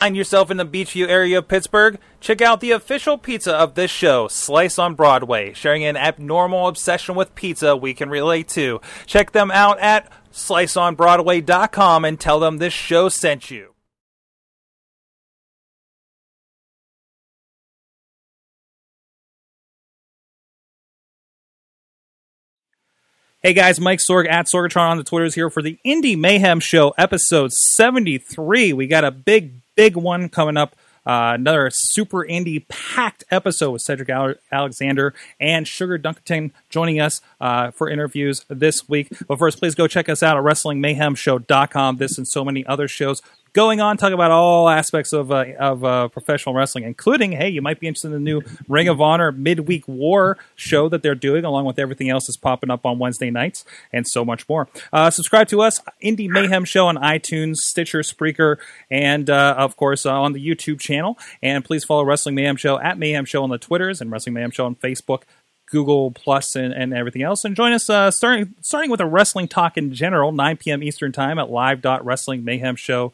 Find yourself in the Beechview area of Pittsburgh? Check out the official pizza of this show, Slice on Broadway, sharing an abnormal obsession with pizza we can relate to. Check them out at sliceonbroadway.com and tell them this show sent you. Hey guys, Mike Sorg at Sorgatron on the Twitters here for the Indie Mayhem Show, episode 73. We got a big, big one coming up. Uh, another super indie packed episode with Cedric Alexander and Sugar Dunkerton joining us uh, for interviews this week. But first, please go check us out at WrestlingMayhemShow.com. This and so many other shows going on, talking about all aspects of uh, of uh, professional wrestling, including hey, you might be interested in the new Ring of Honor midweek war show that they're doing, along with everything else that's popping up on Wednesday nights, and so much more. Uh, subscribe to us, Indie Mayhem Show on iTunes, Stitcher, Spreaker, and uh, of course uh, on the YouTube channel. And please follow Wrestling Mayhem Show at Mayhem Show on the Twitters and Wrestling Mayhem Show on Facebook. Google Plus and, and everything else. And join us uh, starting starting with a wrestling talk in general, 9 p.m. Eastern Time at live.wrestlingmayhemshow.com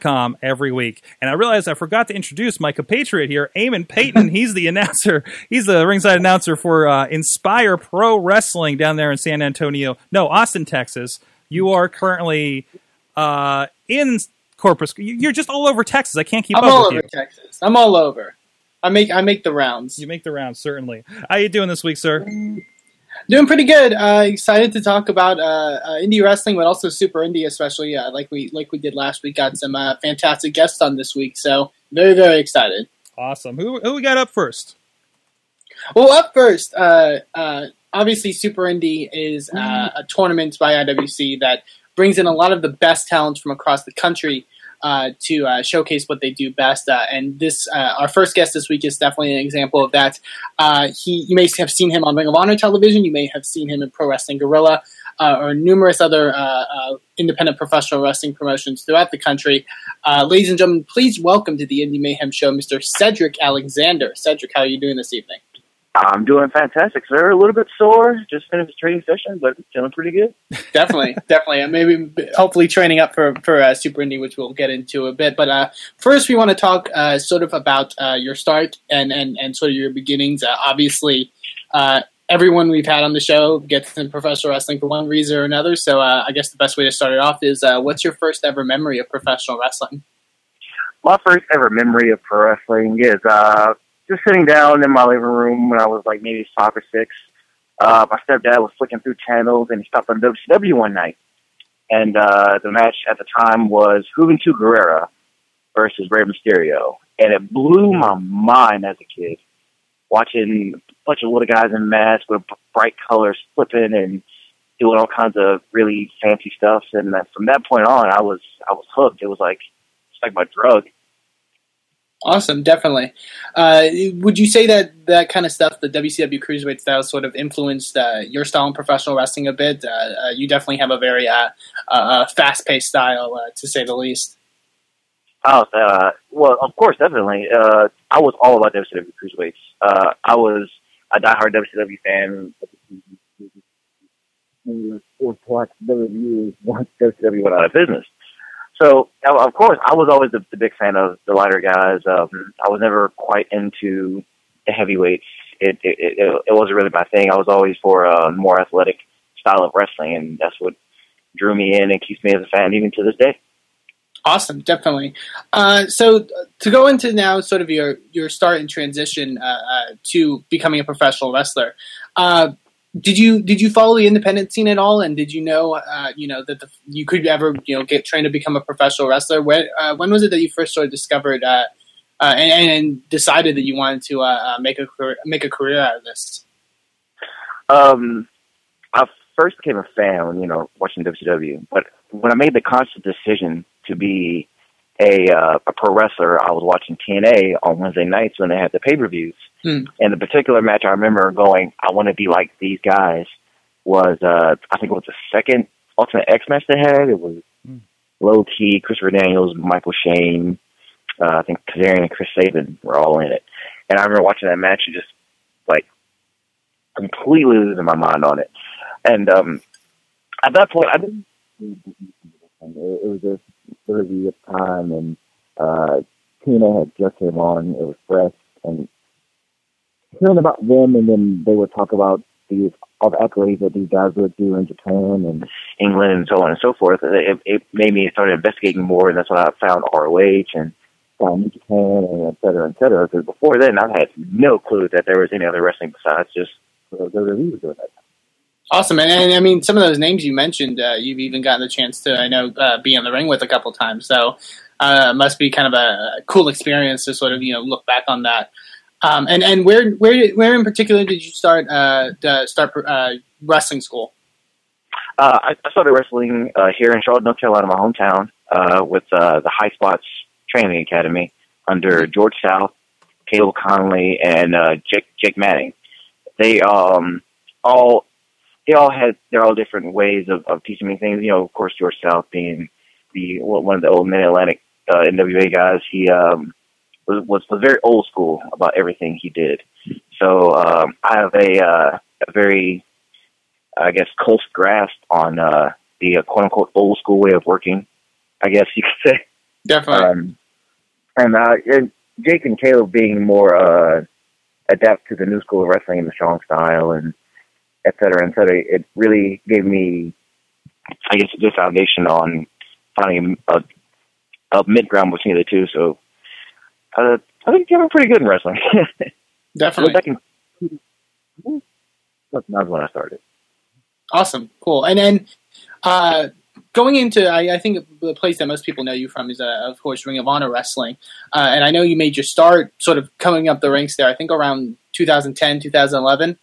com every week. And I realized I forgot to introduce my compatriot here, Eamon Payton. He's the announcer. He's the ringside announcer for uh, Inspire Pro Wrestling down there in San Antonio. No, Austin, Texas. You are currently uh, in Corpus. You're just all over Texas. I can't keep I'm up all with over you. Texas. I'm all over. I make I make the rounds. You make the rounds, certainly. How you doing this week, sir? Doing pretty good. Uh, excited to talk about uh, uh, indie wrestling, but also super indie, especially uh, like we like we did last week. Got some uh, fantastic guests on this week, so very very excited. Awesome. Who who we got up first? Well, up first, uh, uh, obviously, Super Indie is uh, a tournament by IWC that brings in a lot of the best talents from across the country uh, to uh, showcase what they do best. Uh, and this, uh, our first guest this week is definitely an example of that. Uh, he, you may have seen him on Ring of Honor television. You may have seen him in Pro Wrestling Guerrilla. Or numerous other independent professional wrestling promotions throughout the country. ladies and gentlemen, please welcome to the Indie Mayhem Show, Mr. Cedric Alexander. Cedric, how are you doing this evening? I'm doing fantastic, sir. A little bit sore. Just finished a training session, but feeling pretty good. definitely, definitely. And maybe, hopefully, training up for for uh, Super Indie, which we'll get into a bit. But uh, first, we want to talk uh, sort of about uh, your start and, and and sort of your beginnings. Uh, obviously, uh, everyone we've had on the show gets into professional wrestling for one reason or another. So, I guess the best way to start it off is, what's your first ever memory of professional wrestling? My first ever memory of pro wrestling is just sitting down in my living room when I was like maybe five or six. Uh, my stepdad was flicking through channels and he stopped on WCW one night. And uh, the match at the time was Juventud Guerrera versus Rey Mysterio. And it blew my mind as a kid watching a bunch of little guys in masks with bright colors flipping and doing all kinds of really fancy stuff. And from that point on, I was I was hooked. It was like it's like my drug. Awesome, definitely. Uh, would you say that that kind of stuff, the WCW cruiserweight style, sort of influenced uh, your style in professional wrestling a bit? Uh, uh you definitely have a very uh, uh, fast-paced style, to say the least. Oh, well, of course, definitely. I was all about WCW cruiserweights. I was a diehard WCW fan. Four plus WCW once WCW went out of business. So, of course, I was always the, the big fan of the lighter guys. Um, I was never quite into the heavyweights. It, it, it, it wasn't really my thing. I was always for a more athletic style of wrestling, and that's what drew me in and keeps me as a fan even to this day. Awesome, definitely. Uh, so to go into now, sort of your your start and transition uh, uh, to becoming a professional wrestler. Did you did you follow the independent scene at all? And did you know uh, you know that the, you could ever you know get trained to become a professional wrestler? When uh, when was it that you first sort of discovered uh, uh and, and, decided that you wanted to uh, uh, make a career, make a career out of this? Um, I first became a fan, you know, watching WCW. But when I made the conscious decision to be a a pro wrestler, I was watching TNA on Wednesday nights when they had the pay per views Hmm. And the particular match I remember going, I want to be like these guys was, uh, I think it was the second Ultimate X match they had. It was hmm. Low Ki, Christopher Daniels, Michael Shane, uh, I think Kazarian and Chris Sabin were all in it. And I remember watching that match and just like completely losing my mind on it. And, um, at that point, I didn't, it was just really a time and, Uh, TNA had just came on; it was fresh, and hearing about them, and then they would talk about these all the accolades that these guys would do in Japan and England and so on and so forth. It, it made me start investigating more, and that's when I found ROH and found New Japan and et cetera, et cetera. Because before then, I had no clue that there was any other wrestling besides just WWE was doing that. Awesome, and, and I mean, some of those names you mentioned, uh, you've even gotten the chance to, I know, uh, be in the ring with a couple times. So, uh, must be kind of a cool experience to sort of you know look back on that. Um, and and where where where in particular did you start uh, start uh, wrestling school? Uh, I, I started wrestling here in Charlotte, North Carolina, my hometown, with the High Spots Training Academy under George South, Caleb Konley, and Jake Jake Manning. They um, all they all had they're all different ways of, of teaching me things. You know, of course, George South being the one of the old Mid Atlantic uh, NWA guys. He um, was, was was very old school about everything he did. So um, I have a uh, a very I guess close grasp on uh, the uh, quote unquote old school way of working. I guess you could say definitely. Um, and uh, and Jake and Caleb being more uh, adapt to the new school of wrestling and the strong style and et cetera, et cetera. It really gave me, I guess, a good foundation on finding a, a mid ground between the two. So uh, I think I'm pretty good in wrestling. Definitely. Back in, that's when I started. Awesome, cool. And then uh, going into, I, I, think the place that most people know you from is, uh, of course, Ring of Honor Wrestling. Uh, and I know you made your start sort of coming up the ranks there. I think around 2010, 2011.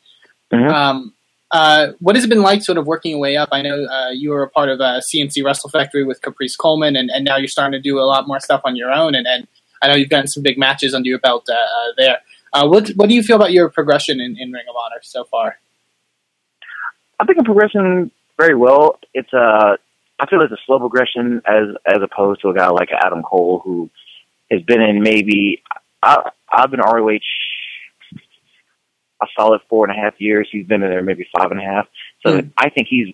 Mm-hmm. Um, uh, what has it been like, sort of working your way up? I know uh, you were a part of a C&C Wrestle Factory with Caprice Coleman, and, and now you're starting to do a lot more stuff on your own. And, and I know you've gotten some big matches under your belt uh, uh there. What what do you feel about your progression in, in Ring of Honor so far? I think I'm progressing very well. It's a I feel it's a slow progression as as opposed to a guy like Adam Cole who has been in maybe I I've been ROH a solid four and a half years. He's been in there maybe five and a half. So mm. I think he's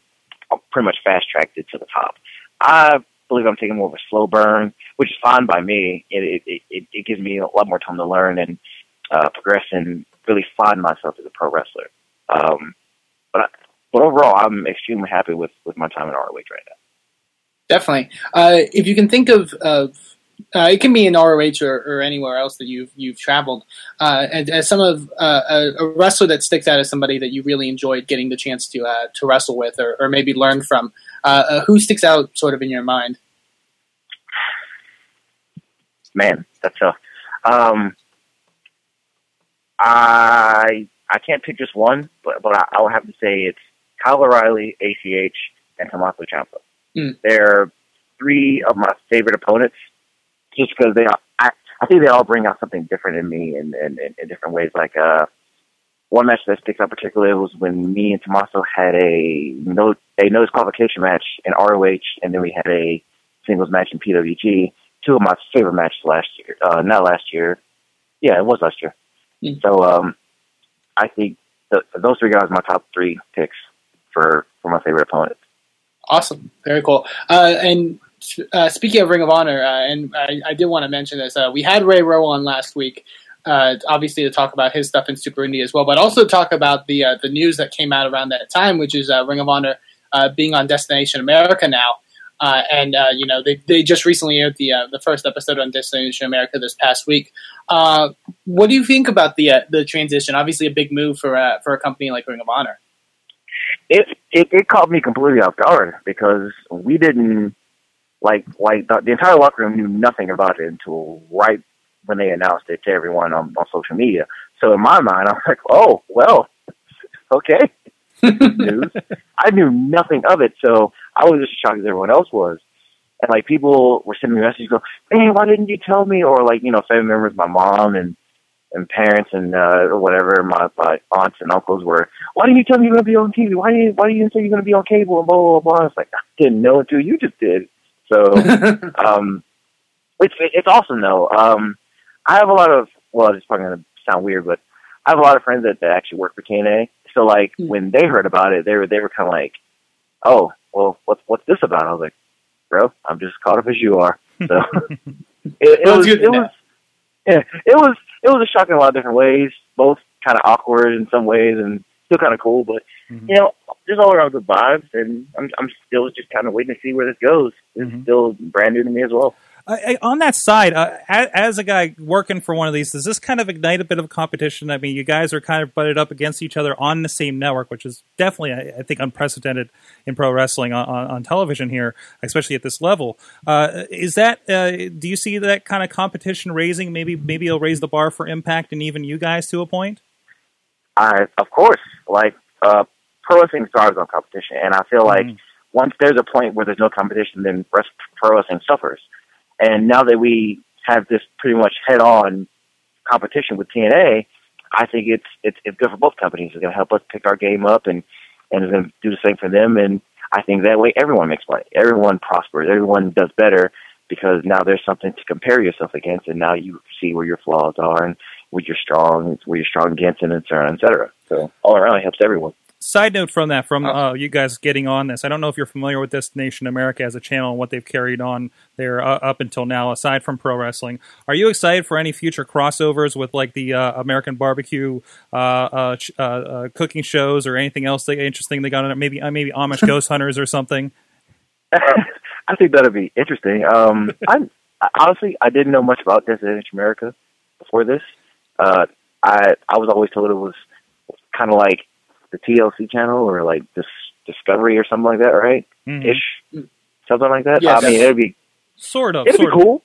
pretty much fast tracked it to the top. I believe I'm taking more of a slow burn, which is fine by me. It it it, it gives me a lot more time to learn and uh, progress and really find myself as a pro wrestler. Um, but I, but overall, I'm extremely happy with with my time in ROH right now. Definitely. Uh, if you can think of, of uh, it can be in ROH or, or, anywhere else that you've you've traveled. Uh, as, as, some of uh, a, a, wrestler that sticks out as somebody that you really enjoyed getting the chance to uh, to wrestle with, or, or maybe learn from, uh, uh, who sticks out sort of in your mind? Man, that's tough. Um, I I can't pick just one, but but I, would have to say it's Kyle O'Reilly, ACH, and Tommaso Ciampa. Mm. They're three of my favorite opponents, just because they are. I, I think they all bring out something different in me in, in, in, in different ways. Like uh, one match that sticks out particularly was when me and Tommaso had a no a no disqualification match in ROH, and then we had a singles match in PWG. Two of my favorite matches last year. Uh, not last year. Yeah, it was last year. Mm. So um, I think the, those three guys are my top three picks for for my favorite opponents. Awesome, very cool. Uh, and uh, speaking of Ring of Honor, uh, and I, I, did want to mention this, uh, we had Ray Rowe on last week. Uh, obviously, to talk about his stuff in Super Indie as well, but also talk about the uh, the news that came out around that time, which is Ring of Honor being on Destination America now. and you know they, they just recently aired the the first episode on Destination America this past week. what do you think about the the transition? Obviously, a big move for for a company like Ring of Honor it, it it caught me completely off guard because we didn't like like the, the entire locker room knew nothing about it until right when they announced it to everyone on, on social media. So in my mind, I was like, "Oh, well, okay." news. I knew nothing of it, so I was just shocked as everyone else was. And like people were sending me messages, go, "Hey, why didn't you tell me?" Or like you know, family members, my mom and and parents and uh, or whatever, my, my aunts and uncles were, why didn't you tell me you're going to be on TV? Why didn't Why didn't you say you're going to be on cable and blah blah blah? It's like I didn't know until you just did. So, um, it's it's awesome though. Um, I have a lot of well, it's probably going to sound weird, but I have a lot of friends that, that actually work for TNA. So like mm-hmm. when they heard about it, they were they were kind of like, oh, well, what's what's this about? I was like, bro, I'm just caught up as you are. So it, it Well, was it was yeah, it was it was a shock in a lot of different ways. Both kind of awkward in some ways and still kind of cool, but Mhm. you know, just all around good vibes. And I'm I'm still just kind of waiting to see where this goes. It's Mhm. still brand new to me as well. I, I, on that side, uh, as, as a guy working for one of these, does this kind of ignite a bit of competition? I mean, you guys are kind of butted up against each other on the same network, which is definitely, I, I think, unprecedented in pro wrestling on, on, on television here, especially at this level. Uh, is that? Uh, do you see that kind of competition raising? Maybe, maybe it'll raise the bar for Impact and even you guys to a point. I of course like uh, pro wrestling thrives on competition, and I feel like Mhm. once there's a point where there's no competition, then rest, pro wrestling suffers. And now that we have this pretty much head-on competition with TNA, I think it's it's it's good for both companies. It's going to help us pick our game up, and and it's going to do the same for them. And I think that way everyone makes money, everyone prospers, everyone does better because now there's something to compare yourself against, and now you see where your flaws are and where you're strong, where you're strong against, and et cetera, et cetera. So all around, it helps everyone. Side note from that, from Oh. uh, you guys getting on this, I don't know if you're familiar with Destination America as a channel and what they've carried on there uh, up until now. Aside from pro wrestling, are you excited for any future crossovers with like the uh, American Barbecue uh, uh, ch- uh, uh, cooking shows or anything else that interesting they got on it? Maybe uh, maybe Amish Ghost Hunters or something. I think that'd be interesting. Um, I I- honestly I didn't know much about Destination America before this. Uh, I I was always told it was kind of like the TLC channel or like this Discovery or something like that, right? Mhm. Ish, something like that. Yes. I mean, it'd be Sort of, it'd be sort of. cool.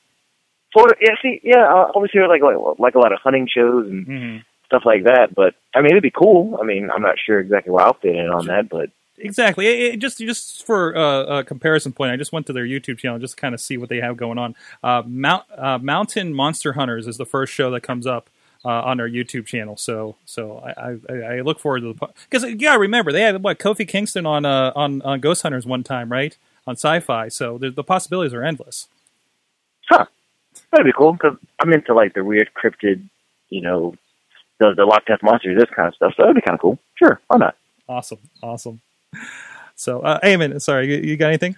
Sort of, yeah. See, yeah, I always hear like like like a lot of hunting shows and Mhm. stuff like that. But I mean, it'd be cool. I mean, I'm not sure exactly where I'll fit in on that, but Exactly. It, it just just for uh, a comparison point, I just went to their YouTube channel just to kind of see what they have going on. Uh, Mount uh, Mountain Monster Hunters is the first show that comes up uh, on our YouTube channel. So so I, I, I look forward to the because you gotta remember they had what Kofi Kingston on uh, on on Ghost Hunters one time, right? On Sci-Fi. So the, the possibilities are endless. Huh. That'd be cool because I'm into like the weird cryptid, you know, the the Loch Ness monsters, this kind of stuff. So that'd be kind of cool. Sure, why not? Awesome, awesome. So, uh, Eamon, sorry, you, you got anything?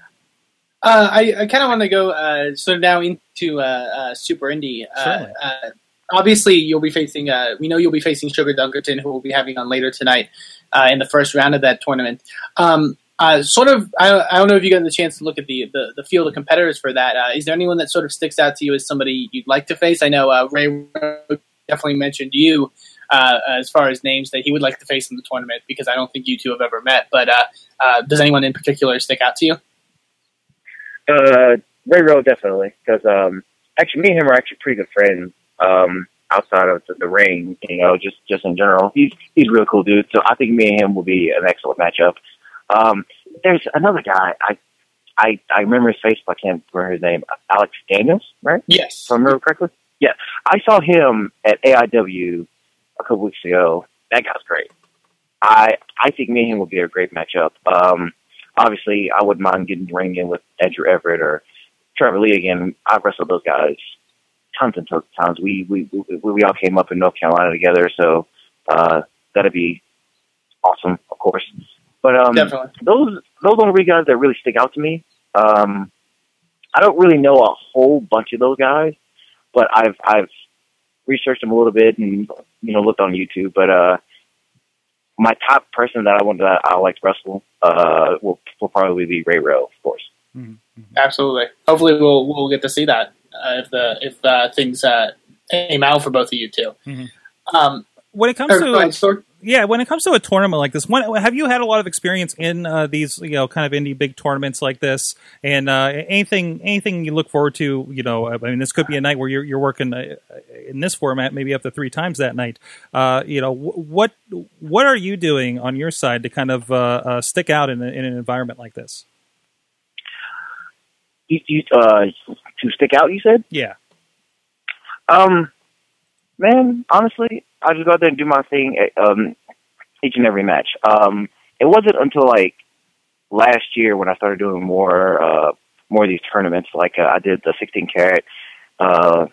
Uh, I, I kind of want to go uh, sort of now into uh, uh, Super Indie. Uh, uh, obviously, you'll be facing. Uh, we know you'll be facing Sugar Dunkerton, who we'll be having on later tonight uh, in the first round of that tournament. Um, uh, sort of, I, I don't know if you got the chance to look at the the, the field of competitors for that. Uh, is there anyone that sort of sticks out to you as somebody you'd like to face? I know uh, Ray definitely mentioned you uh, as far as names that he would like to face in the tournament because I don't think you two have ever met. But uh, uh, does anyone in particular stick out to you? Ray Rowe definitely because um, actually me and him are actually pretty good friends. Um, outside of the, the ring, you know, just just in general, he's he's a real cool dude. So I think me and him will be an excellent matchup. Um, there's another guy I. I, I remember his face, but I can't remember his name. Alex Daniels, right? Yes. if I remember correctly. Yeah, I saw him at AIW a couple weeks ago. That guy's great. I I think me and him would be a great matchup. Um, obviously, I wouldn't mind getting the ring in with Andrew Everett or Trevor Lee again. I've wrestled those guys tons and tons of times. We we we, we all came up in North Carolina together, so uh, that'd be awesome, of course. But um, Definitely. those those are the three guys that really stick out to me. Um, I don't really know a whole bunch of those guys, but I've I've researched them a little bit and you know looked on YouTube. But uh, my top person that I want that I like to wrestle uh, will will probably be Ray Rowe, of course. mhm Absolutely. Hopefully, we'll we'll get to see that uh, if the if uh, things uh, aim out for both of you 2 Mhm. Um, When it comes or- to go ahead, Yeah, when it comes to a tournament like this, when, have you had a lot of experience in uh, these, you know, kind of indie big tournaments like this? And uh, anything, anything you look forward to? You know, I mean, this could be a night where you're you're working uh, in this format, maybe up to three times that night. Uh, you know, wh- what what are you doing on your side to kind of uh, uh, stick out in, a, in an environment like this? You, you uh, to stick out, you said? Yeah, Um, man, honestly, I just go out there and do my thing um, each and every match. Um, it wasn't until like last year when I started doing more uh, more of these tournaments. Like uh, I did the 16 carat uh,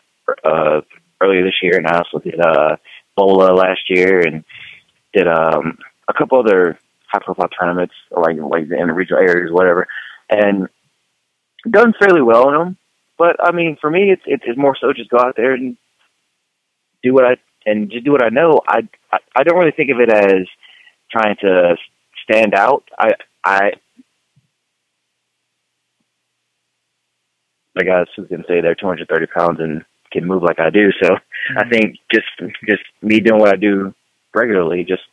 uh, earlier this year, and I also did uh, Bola last year, and did um, a couple other high profile tournaments, like like in the regional areas, whatever, and done fairly well in them. But I mean, for me, it's it's more so just go out there and do what I and just do what I know. I I, I don't really think of it as trying to stand out. I I the guys who can say they're 230 pounds and can move like I do. So mm-hmm. I think just just me doing what I do regularly, just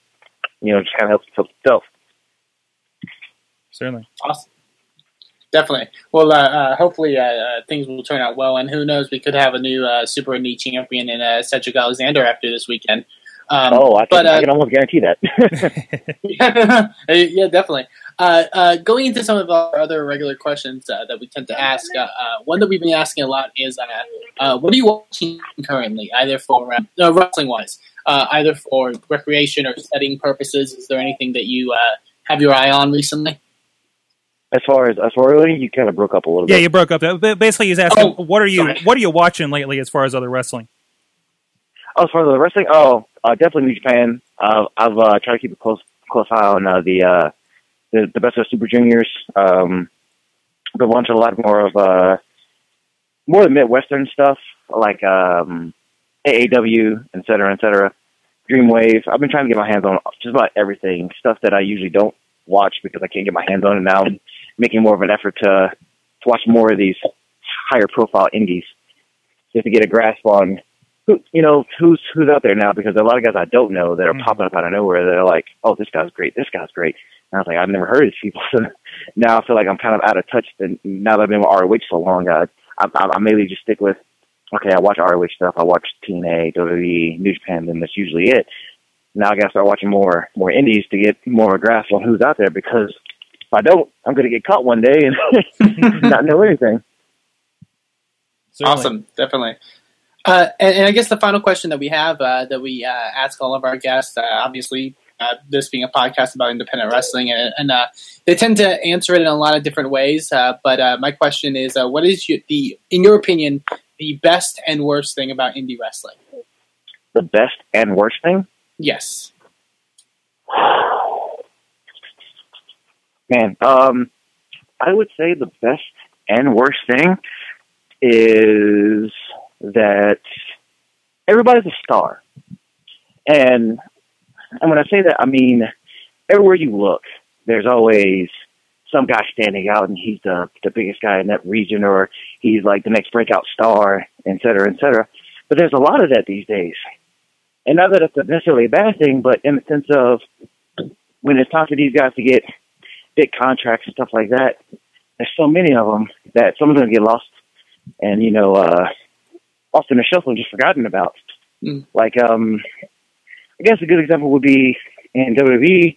you know, just kind of helps itself. Certainly, awesome. Definitely. Well, uh, uh, hopefully uh, uh, things will turn out well, and who knows, we could have a new uh, Super Indie champion in uh, Cedric Alexander after this weekend. Um, oh, I can, but, I can almost guarantee that. yeah, definitely. going into some of our other regular questions that we tend to ask, one that we've been asking a lot is, what are you watching currently, either for wrestling wise, either for recreation or studying purposes? Is there anything that you have your eye on recently? As far as as far as you kind of broke up a little bit. Yeah, you broke up. Basically, he's asking, oh, what are you sorry. what are you watching lately as far as other wrestling? Oh, as far as the wrestling, oh, uh, definitely New Japan. Uh, I've uh, tried to keep a close close eye on uh, the, uh, the the best of Super Juniors. Um, been watching a lot more of uh, more of the Midwestern stuff, like um, AAW, et cetera, et cetera. Dreamwave. I've been trying to get my hands on just about everything, stuff that I usually don't watch because I can't get my hands on it now. Making more of an effort to to watch more of these higher profile indies just to get a grasp on who you know who's who's out there now because there are a lot of guys I don't know that are mm-hmm. popping up out of nowhere. They're like, oh, this guy's great, this guy's great. And I was like, I've never heard of these people. So now I feel like I'm kind of out of touch. And now that I've been with ROH so long, I I, I mainly just stick with okay, I watch ROH stuff, I watch TNA, WWE, New Japan, and that's usually it now I got to start watching more more indies to get more of a grasp on who's out there because if I don't, I'm going to get caught one day and not know anything. Certainly. Awesome, definitely. Uh, and, and, I guess the final question that we have uh, that we uh, ask all of our guests, uh, obviously, uh, this being a podcast about independent wrestling, and, and uh, they tend to answer it in a lot of different ways. but my question is, what is your, the, in your opinion, the best and worst thing about indie wrestling? The best and worst thing? Yes. Man, um, I would say the best and worst thing is that everybody's a star. And and when I say that, I mean everywhere you look, there's always some guy standing out, and he's the the biggest guy in that region, or he's like the next breakout star, et cetera, et cetera. But there's a lot of that these days. And not that it's necessarily a bad thing, but in the sense of when it's time for these guys to get big contracts and stuff like that, there's so many of them that some of them get lost and, you know, uh, lost in the shuffle and just forgotten about. Mm. Like, um, I guess a good example would be in WWE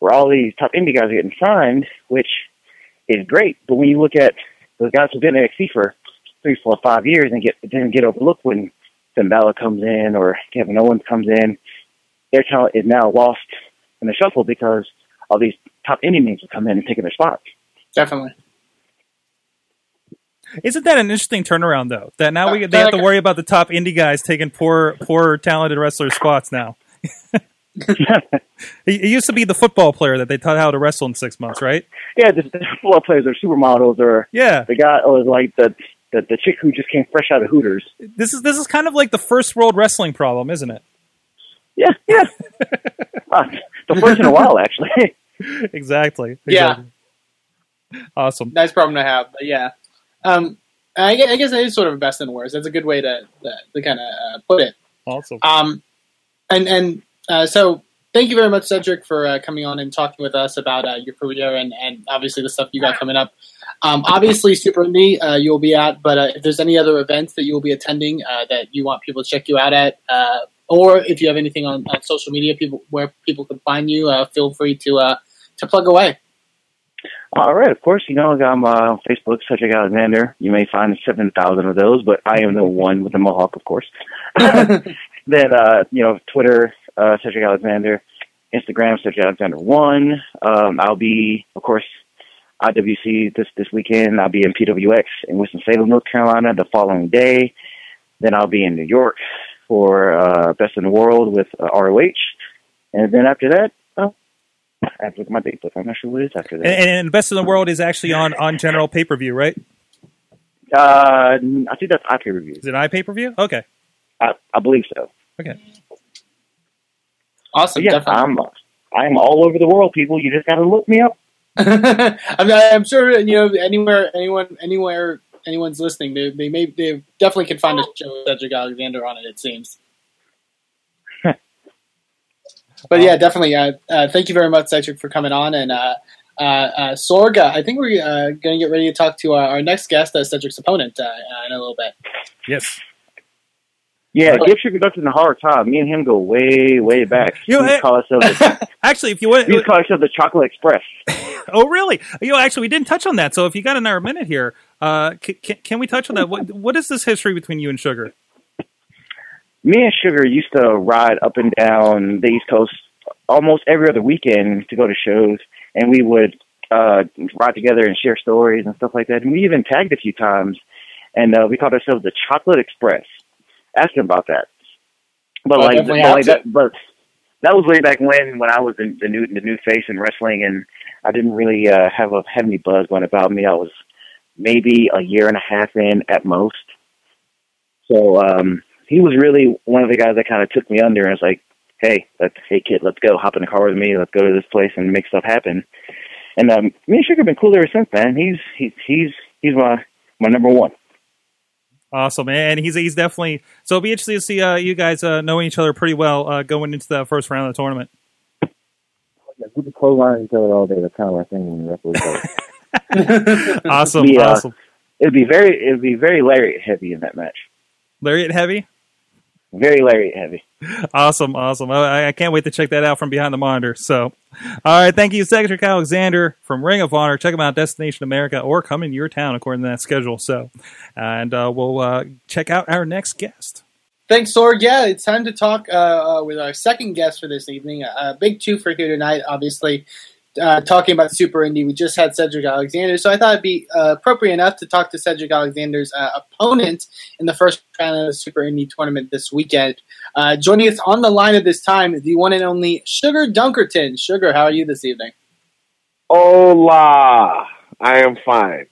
where all these top indie guys are getting signed, which is great. But when you look at those guys who've been in NXT for three, four, five years and get then get overlooked when Finn Balor comes in or Kevin Owens comes in, their talent is now lost in the shuffle because all these top indie names will come in and take their spots. Definitely. Isn't that an interesting turnaround though? That now we they have to worry about the top indie guys taking poor poor talented wrestlers spots now. it used to be the football player that they taught how to wrestle in six months, right? Yeah, the, the football players are supermodels, or yeah, the guy was like the the the chick who just came fresh out of Hooters. This is this is kind of like the first world wrestling problem, isn't it? Yeah, yeah. uh, the first in a while, actually. exactly. Yeah. Awesome. Nice problem to have. But yeah. Um, I guess, I guess that is sort of a best and worst. That's a good way to to, to kind of uh, put it. Awesome. Um, and and uh, so thank you very much, Cedric, for uh, coming on and talking with us about uh, your career and, and obviously the stuff you got coming up. Um, obviously, Super Indie uh, you'll be at, but uh, if there's any other events that you'll be attending uh, that you want people to check you out at, uh, or if you have anything on, on, social media, people where people can find you, feel free to to plug away. All right, of course, you know I'm on Facebook, Cedric Alexander. You may find seven thousand of those, but I am the one with the mohawk, of course. then, you know, Twitter, Cedric Alexander. Instagram, Cedric Alexander one. Um, I'll be, of course, IWC this this weekend. I'll be in PWX in Winston Salem, North Carolina, the following day. Then I'll be in New York for uh, Best in the World with uh, ROH, and then after that, I have to look at my date book. I'm not sure what it is after that. And, and Best in the World is actually on on general pay per view, right? Uh, I think that's iPay review. Is it iPay per view? Okay. I, I believe so. Okay. Awesome, But yeah, definitely. I'm I'm all over the world, people. You just got to look me up. I'm, I'm sure you know anywhere, anyone, anywhere, anyone's listening. They, they may, they definitely can find a show with Cedric Alexander on it. It seems. But yeah, definitely. Uh, uh, thank you very much, Cedric, for coming on. And uh, uh, uh, Sorga, I think we're uh, going to get ready to talk to our, our next guest, uh, Cedric's opponent, uh, uh, in a little bit. Yes. Yeah, Okay. give Sugar Dustin a hard time. Me and him go way, way back. You know, we eh- call ourselves the, Actually, if you want, we used to call ourselves the Chocolate Express. oh really? You know, actually, we didn't touch on that. So if you got another minute here, uh, can, can, can we touch on that? What what is this history between you and Sugar? Me and Sugar used to ride up and down the East Coast almost every other weekend to go to shows, and we would uh, ride together and share stories and stuff like that. And we even tagged a few times, and uh, we called ourselves the Chocolate Express. Ask him about that. But I'll like, but, like that, but that was way back when, when I was the, the new the new face in wrestling, and I didn't really uh, have a have any buzz going about me. I was maybe a year and a half in at most. So um, he was really one of the guys that kind of took me under and was like, "Hey, let's hey kid, let's go. Hop in the car with me. Let's go to this place and make stuff happen." And um, me and Sugar have been cool ever since, man. He's he's he's he's my my number one. Awesome, and he's he's definitely. So it'll be interesting to see uh, you guys uh, knowing each other pretty well uh, going into the first round of the tournament. Yeah, We can clothesline each other all day. That's kind of our thing when we wrestle each other. Awesome, We, uh, awesome. It'd be very it'd be very lariat heavy in that match. Lariat heavy. Very lariat heavy. Awesome, awesome. I, I can't wait to check that out from behind the monitor. So, all right, thank you, Cedric Alexander from Ring of Honor. Check him out, Destination America, or come in your town according to that schedule. So, and uh, we'll uh, check out our next guest. Thanks, Sorg. Yeah, it's time to talk uh, uh, with our second guest for this evening. A uh, big two for here tonight, obviously. Uh, talking about Super Indie, we just had Cedric Alexander, so I thought it'd be uh, appropriate enough to talk to Cedric Alexander's uh, opponent in the first round of the Super Indie tournament this weekend. Uh, joining us on the line at this time, the one and only Sugar Dunkerton. Sugar, how are you this evening? Hola. I am fine.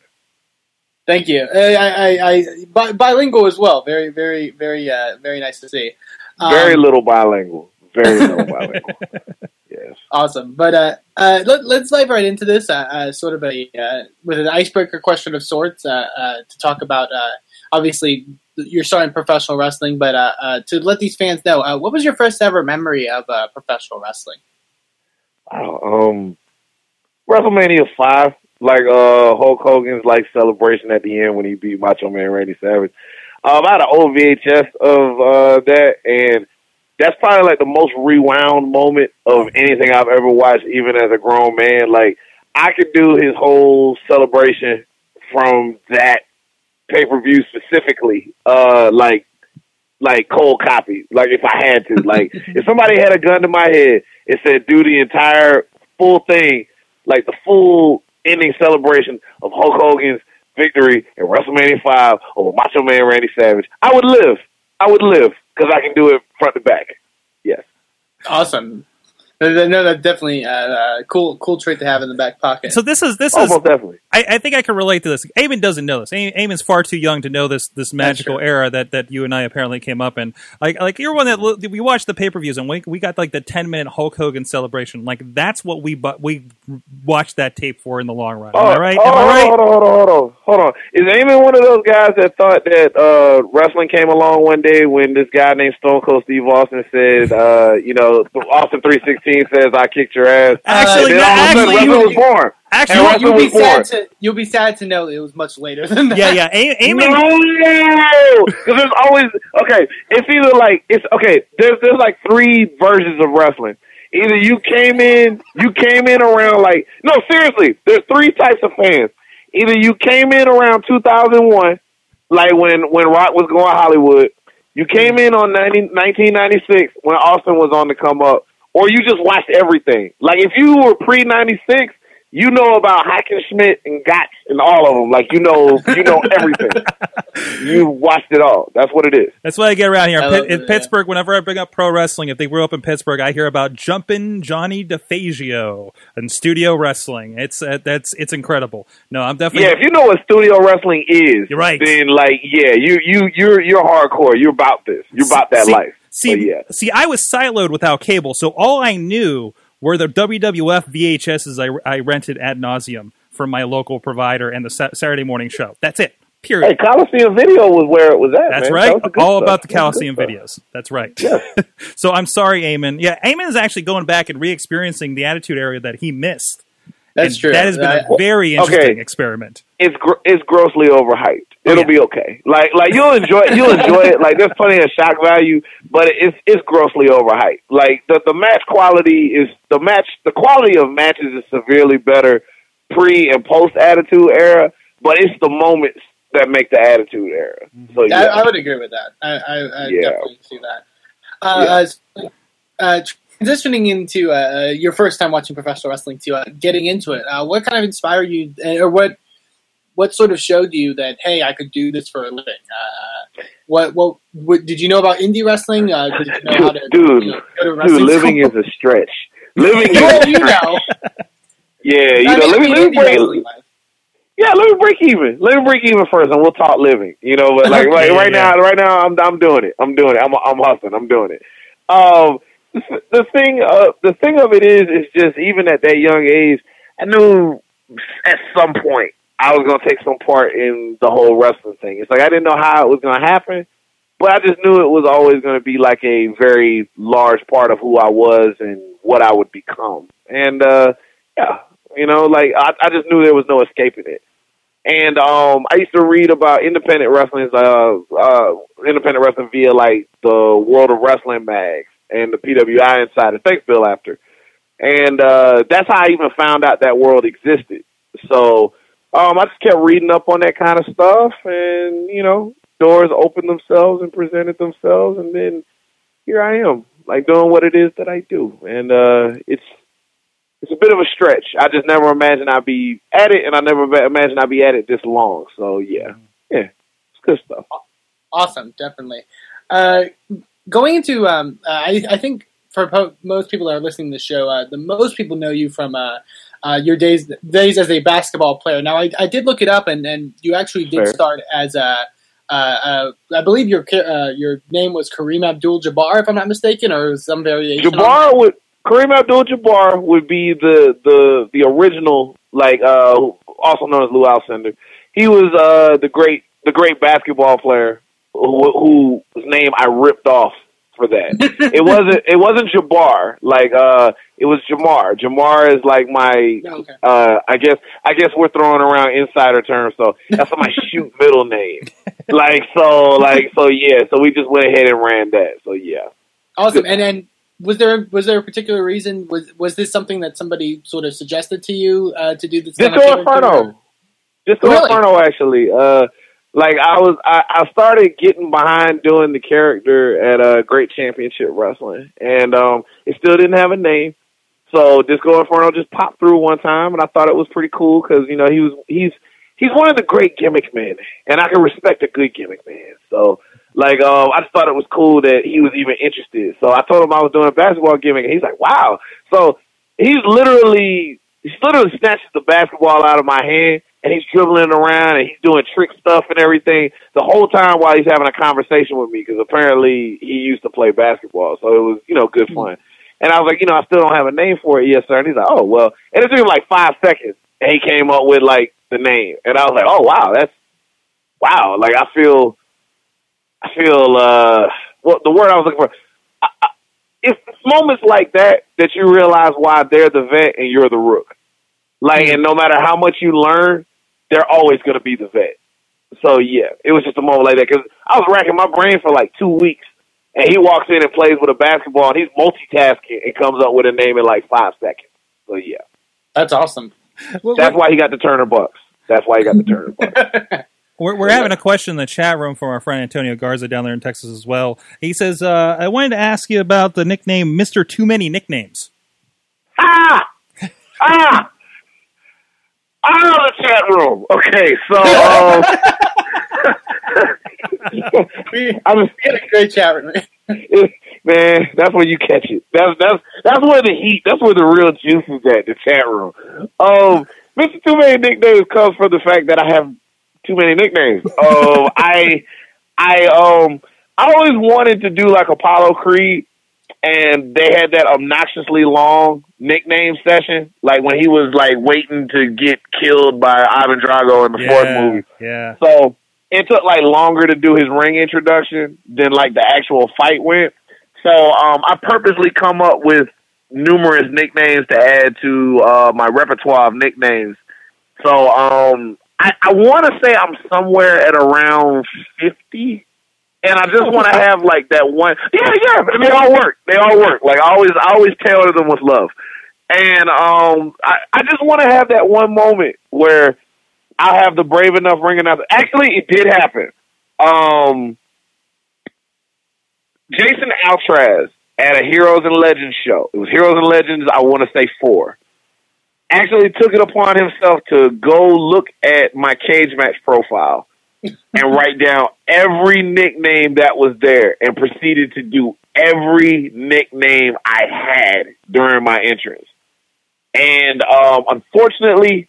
Thank you. Uh, I, I, I bi- bilingual as well. Very, very, very, uh, very nice to see. Um, Very little bilingual. Very little bilingual. Yes. Awesome, but uh, uh, let, let's dive right into this. Uh, uh, sort of a uh, with an icebreaker question of sorts uh, uh, to talk about. Uh, obviously, you're starting professional wrestling, but uh, uh, to let these fans know, uh, what was your first ever memory of uh, professional wrestling? Um, WrestleMania five, like uh Hulk Hogan's like celebration at the end when he beat Macho Man Randy Savage. Um, I had an old VHS of uh that, and that's probably like the most rewound moment of anything I've ever watched, even as a grown man. Like I could do his whole celebration from that pay per view specifically, uh, like like cold copy. Like if I had to, like if somebody had a gun to my head and said do the entire full thing, like the full ending celebration of Hulk Hogan's victory in WrestleMania five over Macho Man Randy Savage, I would live. I would live because I can do it front to back. Yes. Awesome. No, that's definitely a uh, cool, cool trait to have in the back pocket. So this is this oh, is definitely. I, I, think I can relate to this. Eamon doesn't know this. Eamon's far too young to know this this magical era that, that you and I apparently came up in. Like like you're one that we watched the pay per views and we we got like the 10 minute Hulk Hogan celebration. Like that's what we but we watched that tape for in the long run. Oh, oh, Am I right? I right? Hold on, hold on, hold on, hold on. Is Eamon one of those guys that thought that uh, wrestling came along one day when this guy named Stone Cold Steve Austin said, uh, you know, Austin three sixty. Says I kicked your ass. Actually, uh, actually, you, was born. Actually, you'll be sad born. to you'll be sad to know it was much later than that. Yeah, yeah. Amen. No, because there's always okay. It's either like it's okay. There's there's like three versions of wrestling. Either you came in, you came in around like no, seriously. There's three types of fans. Either you came in around 2001, like when when Rock was going Hollywood. You came in on 90, 1996 when Austin was on the come up or you just watched everything. Like if you were pre 96, you know about Hackenschmidt and Gotch and all of them. Like you know, you know everything. you watched it all. That's what it is. That's what I get around here. In, love in Pittsburgh, whenever I bring up pro wrestling, if they grew up in Pittsburgh, I hear about Jumpin' Johnny DeFazio and studio wrestling. It's uh, that's it's incredible. No, I'm definitely Yeah, if you know what studio wrestling is, You're right. Then like, yeah, you you you're you're hardcore. You're about this. You're about that see, life. See, yeah. see, I was siloed without cable, so all I knew were the WWF VHSs I, I rented ad nauseum from my local provider and the Sa- Saturday morning show. That's it. Period. Hey, Coliseum Video was where it was at. That's man. right. That was the good All stuff. about the That Coliseum stuff. videos. That's right. Yes. so I'm sorry, Eamon. Yeah, Eamon is actually going back and re-experiencing the Attitude Era that he missed. That's And true. That has been I- a very Okay. interesting experiment. It's gr- it's grossly overhyped. Oh, It'll yeah. be okay. Like like you'll enjoy you'll enjoy it. Like there's plenty of shock value, but it's it's grossly overhyped. Like the the match quality is the match the quality of matches is severely better pre and post Attitude Era, but it's the moments that make the Attitude Era. So I, yeah. I would agree with that. I, I, I Yeah. definitely see that. Uh, uh, uh, transitioning into uh, your first time watching professional wrestling to uh, getting into it, uh, what kind of inspired you, uh, or what what sort of showed you that hey, I could do this for a living? Uh, what, what what did you know about indie wrestling? Uh, did you know how to Dude, you know, Dude, living school? is a stretch. Living is Well, a you know, Yeah, you I know, mean, let me, let me break. Yeah, let me break even. Let me break even first, and we'll talk living. You know, but like, like Yeah, right yeah. now, right now, I'm I'm doing it. I'm doing it. I'm I'm hustling. I'm doing it. Um, the, thing, uh, the thing of it is, is just even at that young age, I knew at some point I was gonna take some part in the whole wrestling thing. It's like I didn't know how it was gonna happen, but I just knew it was always gonna be like a very large part of who I was and what I would become. And uh, yeah, you know, like I, I just knew there was no escaping it. And um, I used to read about independent wrestling, uh, uh, independent wrestling via like the World of Wrestling mags and the PWI Insider. Thanks, Bill. After, and uh, that's how I even found out that world existed. So um, I just kept reading up on that kind of stuff, and you know, doors opened themselves and presented themselves, and then here I am, like doing what it is that I do, and uh, it's it's a bit of a stretch. I just never imagined I'd be at it, and I never imagined I'd be at it this long. So yeah, yeah, it's good stuff. awesome, definitely. Uh, going into, um, uh, I, I think for po- most people that are listening to the show, uh, the most people know you from uh, uh, your days days as a basketball player. Now, I, I did look it up, and, and you actually did Fair. start as a. Uh, uh, I believe your uh, your name was Kareem Abdul-Jabbar, if I'm not mistaken, or some variation. on Jabbar would Kareem Abdul-Jabbar would be the the the original, like uh, also known as Lou Alcindor. He was uh, the great the great basketball player who, whose name I ripped off for that. it wasn't it wasn't Jabbar like uh, it was Jamar. Jamar is like my that. Okay. uh, I guess I guess we're throwing around insider terms, so that's my shoot middle name. Like so, like so, yeah. So we just went ahead and ran that. So yeah. Awesome. And then was there was there a particular reason? Was was this something that somebody sort of suggested to you uh, to do this? Disco? Inferno. Disco Really? Inferno, actually. Uh, like I was, I, I started getting behind doing the character at uh, Great Championship Wrestling, and um, it still didn't have a name. So Disco Inferno just popped through one time, and I thought it was pretty cool because you know he was he's he's one of the great gimmick men, and I can respect a good gimmick man. So like um, I just thought it was cool that he was even interested. So I told him I was doing a basketball gimmick, and he's like, "Wow!" So he's literally he literally snatches the basketball out of my hand and he's dribbling around and he's doing trick stuff and everything the whole time while he's having a conversation with me because apparently he used to play basketball, so it was you know good fun. And I was like, you know, I still don't have a name for it, yes sir. And he's like, oh well, and it took him like five seconds, and he came up with like the name, and I was like, oh wow, that's wow. Like I feel, I feel, uh, well, the word I was looking for. I, I, it's moments like that that you realize why they're the vet and you're the rook. Like, and no matter how much you learn, they're always going to be the vet. So yeah, it was just a moment like that because I was racking my brain for like two weeks, and he walks in and plays with a basketball, and he's multitasking and comes up with a name in like five seconds. So yeah, That's awesome. Well, that's why he got the Turner Bucks. That's why he got the Turner Bucks. We're, we're having a question in the chat room from our friend Antonio Garza down there in Texas as well. He says, uh, I wanted to ask you about the nickname Mr. Too Many Nicknames. ah, ah. Ah, the chat room. Okay, so um, we, I'm we had a great chat room. man, that's where you catch it. That's that's that's where the heat. That's where the real juice is at. The chat room. Um, Mr. Too Many Nicknames comes from the fact that I have too many nicknames. Um, I I um I always wanted to do like Apollo Creed, and they had that obnoxiously long nickname session, like when he was like waiting to get killed by Ivan Drago in the fourth movie. Yeah. So it took like longer to do his ring introduction than like the actual fight went. So um, I purposely come up with numerous nicknames to add to uh, my repertoire of nicknames. So um, I, I want to say I'm somewhere at around fifty, and I just want to have like that one. Yeah, yeah, and they all work. They all work. Like I always, I always tailor them with love. And um, I, I just want to have that one moment where I have the brave enough ring enough. Actually, it did happen. Um, Jason Altraz at a Heroes and Legends show. It was Heroes and Legends. I want to say four. Actually, took it upon himself to go look at my cage match profile and write down every nickname that was there, and proceeded to do every nickname I had during my entrance. And um, unfortunately,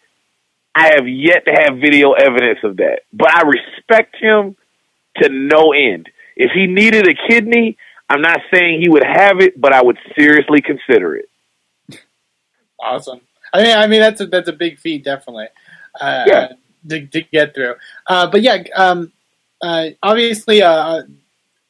I have yet to have video evidence of that. But I respect him to no end. If he needed a kidney, I'm not saying he would have it, but I would seriously consider it. Awesome. I mean, I mean that's a that's a big feat, definitely. Uh, Yeah. To, to get through, uh, but yeah, um, uh, obviously, uh,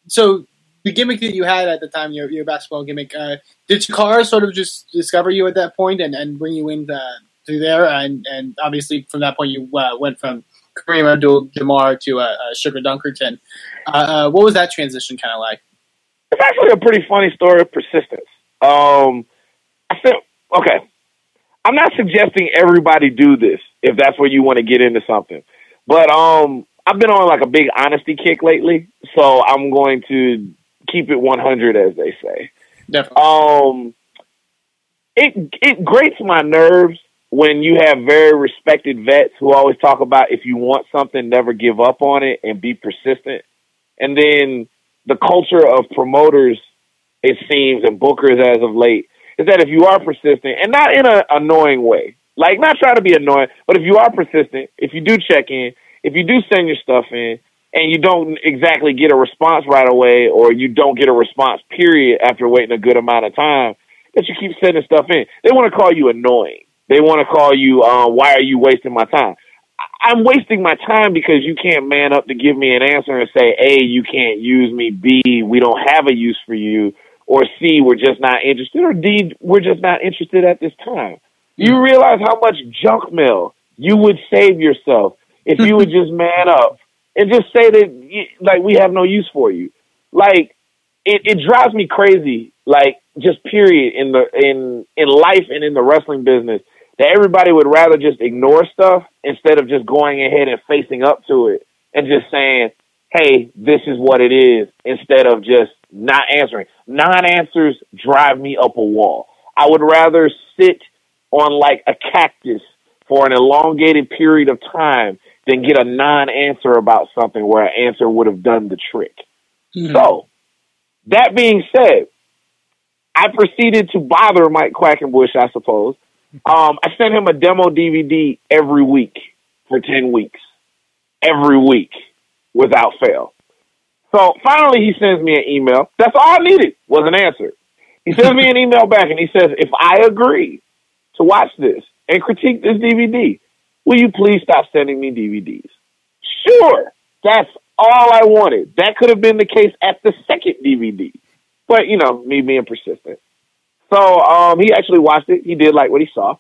so the gimmick that you had at the time, your your basketball gimmick, uh, did Chikara sort of just discover you at that point and, and bring you in uh, through there, and and obviously from that point you uh, went from Kareem Abdul-Jabbar to uh, uh, Sugar Dunkerton. Uh, uh, what was that transition kind of like? It's actually a pretty funny story of persistence. Um, I okay, I'm not suggesting everybody do this if that's where you want to get into something, but um, I've been on like a big honesty kick lately, so I'm going to keep it 100, as they say. Definitely. Um, it it grates my nerves when you have very respected vets who always talk about if you want something, never give up on it and be persistent. And then the culture of promoters, it seems, and bookers as of late, is that if you are persistent and not in an annoying way, like not trying to be annoying, but if you are persistent, if you do check in, if you do send your stuff in, and you don't exactly get a response right away, or you don't get a response period after waiting a good amount of time, that you keep sending stuff in. They want to call you annoying. They want to call you, uh, why are you wasting my time? I'm wasting my time because you can't man up to give me an answer and say, A, you can't use me, B, we don't have a use for you, or C, we're just not interested, or D, we're just not interested at this time. You realize how much junk mail you would save yourself if you would just man up and just say that, like, we have no use for you. Like, it, it drives me crazy, like, just period, in the, in, in life and in the wrestling business, that everybody would rather just ignore stuff instead of just going ahead and facing up to it and just saying, hey, this is what it is, instead of just not answering. Non answers drive me up a wall. I would rather sit on like a cactus for an elongated period of time than get a non answer about something where an answer would have done the trick. So, that being said, I proceeded to bother Mike Quackenbush, I suppose. Um, I sent him a demo DVD every week for 10 weeks. Every week without fail. So finally he sends me an email. That's all I needed was an answer. He sends me an email back and he says, if I agree to watch this and critique this DVD, will you please stop sending me DVDs? Sure. That's all I wanted. That could have been the case at the second DVD. But, you know, me being persistent. So um, he actually watched it. He did like what he saw.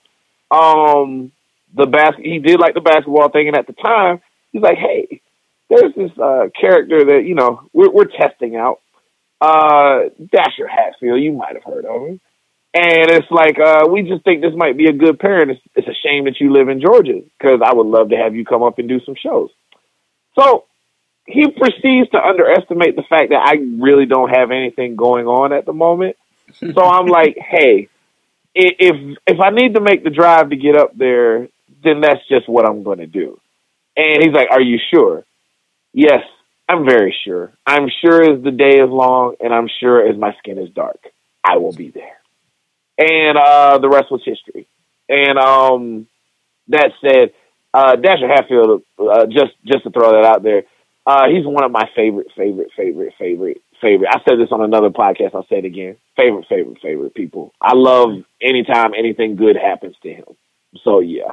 Um, the bas- he did like the basketball thing, and at the time, he's like, "Hey, there's this uh, character that you know we're, we're testing out. Uh, Dasher Hatfield, you might have heard of him. And it's like uh, we just think this might be a good pair, and it's, it's a shame that you live in Georgia because I would love to have you come up and do some shows. So he proceeds to underestimate the fact that I really don't have anything going on at the moment. So I'm like, hey, if if I need to make the drive to get up there, then that's just what I'm going to do. And he's like, Are you sure? Yes, I'm very sure. I'm sure as the day is long and I'm sure as my skin is dark, I will be there. And uh, the rest was history. And um, that said, uh, Dasher Hatfield, uh, just just to throw that out there, uh, he's one of my favorite, favorite, favorite, favorite, favorite. I said this on another podcast. I'll say it again. Favorite, favorite, favorite people. I love anytime anything good happens to him. So yeah.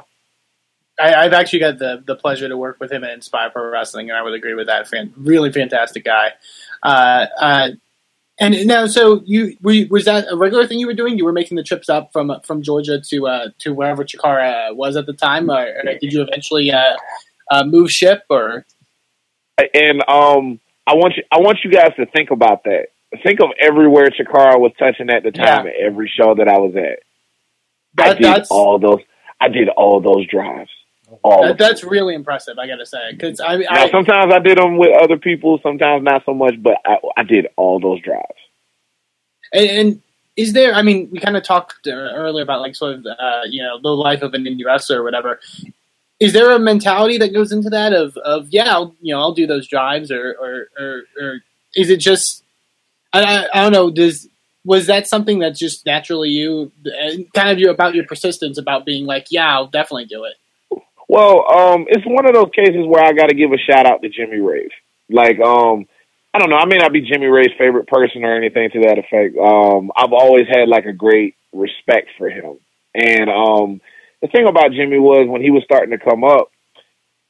I, have actually got the, the pleasure to work with him at Inspire Pro Wrestling, and I would agree with that. Fan, really fantastic guy. Uh, uh, and now, so you, you, was that a regular thing you were doing? You were making the trips up from from Georgia to uh, to wherever Chikara was at the time, or, or did you eventually uh, uh, move ship? Or and um, I want you I want you guys to think about that. Think of everywhere Chikara was touching at the time yeah. every show that I was at. That, I did all those. I did all those drives. That, that's really impressive. I got to say, because I, I sometimes I did them with other people, sometimes not so much, but I, I did all those drives. And, and, is there? I mean, we kind of talked earlier about like sort of uh, you know the life of an indie wrestler or whatever. Is there a mentality that goes into that of of yeah, I'll, you know, I'll do those drives, or or or, or is it just I, I, I don't know? Does was that something that's just naturally you, kind of you about your persistence about being like, yeah, I'll definitely do it. Well, um, it's one of those cases where I got to give a shout out to Jimmy Rave. Like, um, I don't know. I may not be Jimmy Rave's favorite person or anything to that effect. Um, I've always had like a great respect for him. And um, the thing about Jimmy was when he was starting to come up,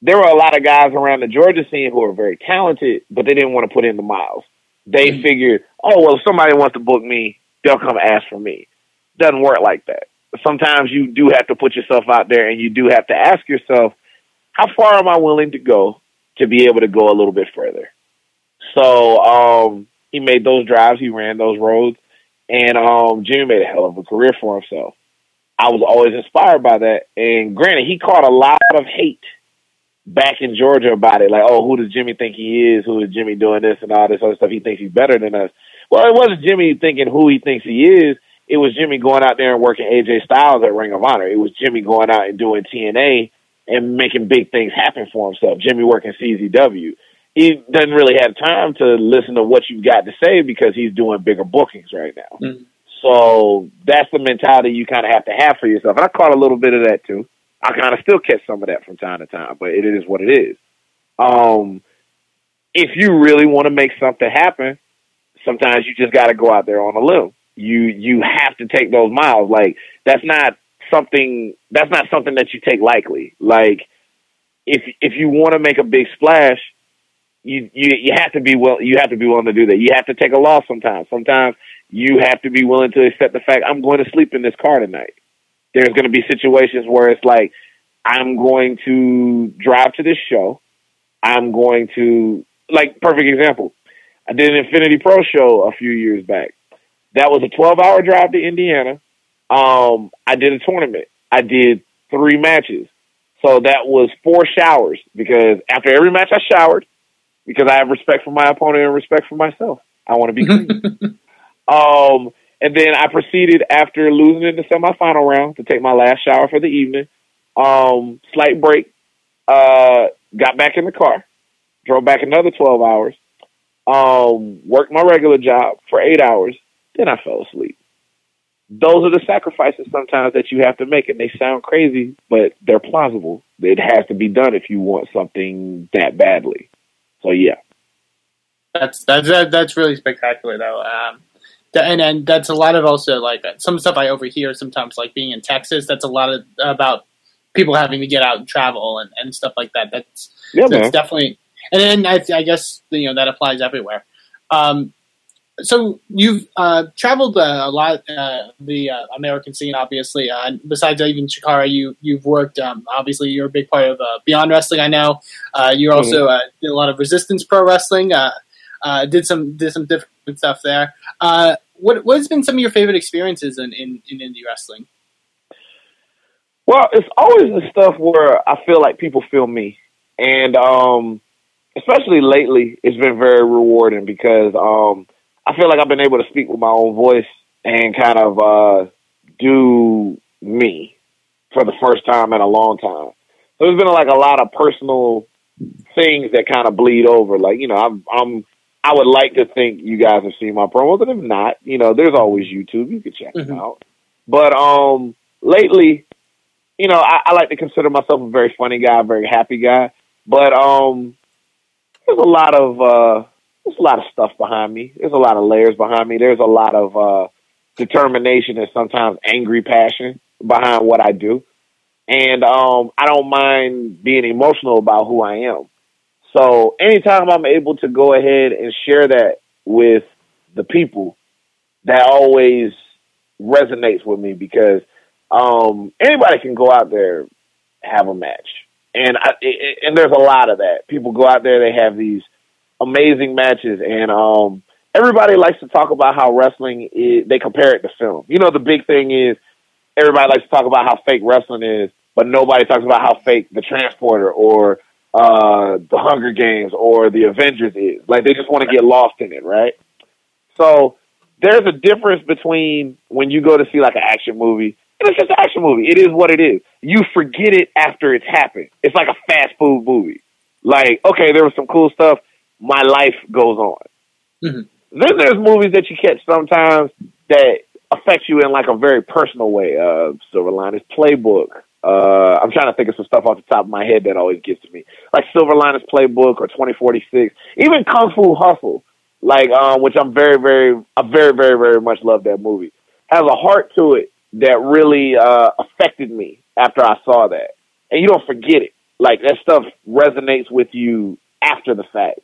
there were a lot of guys around the Georgia scene who were very talented, but they didn't want to put in the miles. They mm-hmm. figured, oh well, if somebody wants to book me, they'll come ask for me. Doesn't work like that sometimes you do have to put yourself out there and you do have to ask yourself, how far am I willing to go to be able to go a little bit further? So um, he made those drives, he ran those roads, and um, Jimmy made a hell of a career for himself. I was always inspired by that. And granted, he caught a lot of hate back in Georgia about it. Like, oh, who does Jimmy think he is? Who is Jimmy doing this and all this other stuff? He thinks he's better than us. Well, it wasn't Jimmy thinking who he thinks he is it was Jimmy going out there and working AJ Styles at Ring of Honor. It was Jimmy going out and doing TNA and making big things happen for himself. Jimmy working CZW. He doesn't really have time to listen to what you've got to say because he's doing bigger bookings right now. Mm-hmm. So that's the mentality you kind of have to have for yourself. And I caught a little bit of that too. I kind of still catch some of that from time to time, but it is what it is. Um, if you really want to make something happen, sometimes you just got to go out there on a limb you you have to take those miles. Like that's not something that's not something that you take lightly. Like if if you want to make a big splash, you you you have to be well you have to be willing to do that. You have to take a loss sometimes. Sometimes you have to be willing to accept the fact I'm going to sleep in this car tonight. There's going to be situations where it's like I'm going to drive to this show. I'm going to like perfect example. I did an Infinity Pro show a few years back. That was a 12 hour drive to Indiana. Um, I did a tournament. I did three matches. So that was four showers because after every match I showered because I have respect for my opponent and respect for myself. I want to be clean. um, and then I proceeded after losing in the semifinal round to take my last shower for the evening. Um, slight break. Uh, got back in the car, drove back another 12 hours, um, worked my regular job for eight hours, then I fell asleep. Those are the sacrifices sometimes that you have to make, and they sound crazy, but they're plausible. It has to be done if you want something that badly. So yeah, that's that's that's really spectacular though. Um, and and that's a lot of also like some stuff I overhear sometimes, like being in Texas. That's a lot of about people having to get out and travel and, and stuff like that. That's yeah, that's man. definitely. And then I, I guess you know that applies everywhere. Um, so you've uh, traveled uh, a lot uh, the uh, American scene, obviously. Uh, besides even Chikara, you you've worked. Um, obviously, you're a big part of uh, Beyond Wrestling. I know you mm-hmm. also did a lot of Resistance Pro Wrestling. did some did some different stuff there. what what has been some of your favorite experiences in, in, in indie wrestling? Well, it's always the stuff where I feel like people feel me, and um, especially lately, it's been very rewarding because. Um, I feel like I've been able to speak with my own voice and kind of uh, do me for the first time in a long time. So there's been like a lot of personal things that kind of bleed over. Like you know, I'm I'm I would like to think you guys have seen my promos, and if not, you know, there's always YouTube. You can check mm-hmm. them out. But um, lately, you know, I, I like to consider myself a very funny guy, a very happy guy. But um, there's a lot of uh, there's a lot of stuff behind me. There's a lot of layers behind me. There's a lot of uh, determination and sometimes angry passion behind what I do. And um, I don't mind being emotional about who I am. So anytime I'm able to go ahead and share that with the people, that always resonates with me because um, anybody can go out there have a match, and I, and there's a lot of that. People go out there, they have these amazing matches, and um, everybody likes to talk about how wrestling is. They compare it to film. You know, the big thing is everybody likes to talk about how fake wrestling is, but nobody talks about how fake the Transporter or uh, the Hunger Games or the Avengers is. Like they just want to get lost in it, right? So there's a difference between when you go to see like an action movie and it's just an action movie. It is what it is. You forget it after it's happened. It's like a fast food movie. Like, okay, there was some cool stuff. My life goes on. Mm-hmm. Then there's movies that you catch sometimes that affect you in like a very personal way. Uh, Silver Linings Playbook. Uh, I'm trying to think of some stuff off the top of my head that always gets to me, like Silver Linings Playbook or 2046, even Kung Fu Hustle, like um, which I'm very, very, I very, very, very much love that movie. Has a heart to it that really uh, affected me after I saw that, and you don't forget it. Like that stuff resonates with you after the fact.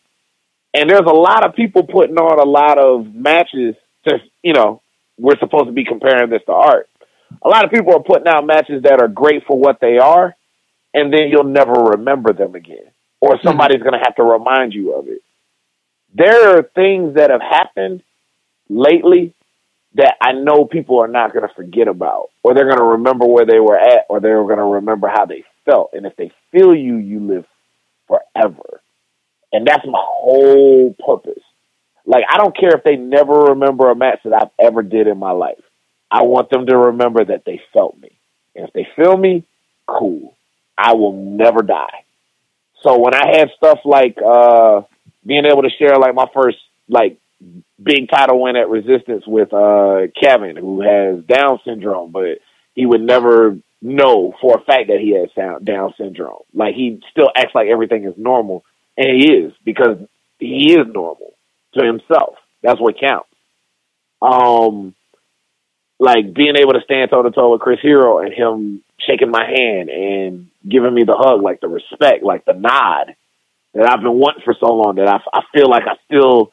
And there's a lot of people putting on a lot of matches to, you know, we're supposed to be comparing this to art. A lot of people are putting out matches that are great for what they are, and then you'll never remember them again, or hmm. somebody's going to have to remind you of it. There are things that have happened lately that I know people are not going to forget about, or they're going to remember where they were at, or they're going to remember how they felt. And if they feel you, you live forever. And that's my whole purpose. Like, I don't care if they never remember a match that I've ever did in my life. I want them to remember that they felt me. And if they feel me, cool. I will never die. So when I had stuff like uh being able to share like my first like big title win at Resistance with uh Kevin, who has Down syndrome, but he would never know for a fact that he has Down syndrome. Like he still acts like everything is normal, and he is because he is normal to himself. That's what counts. Um, like being able to stand toe to toe with Chris Hero and him shaking my hand and giving me the hug, like the respect, like the nod that I've been wanting for so long that I, I feel like I still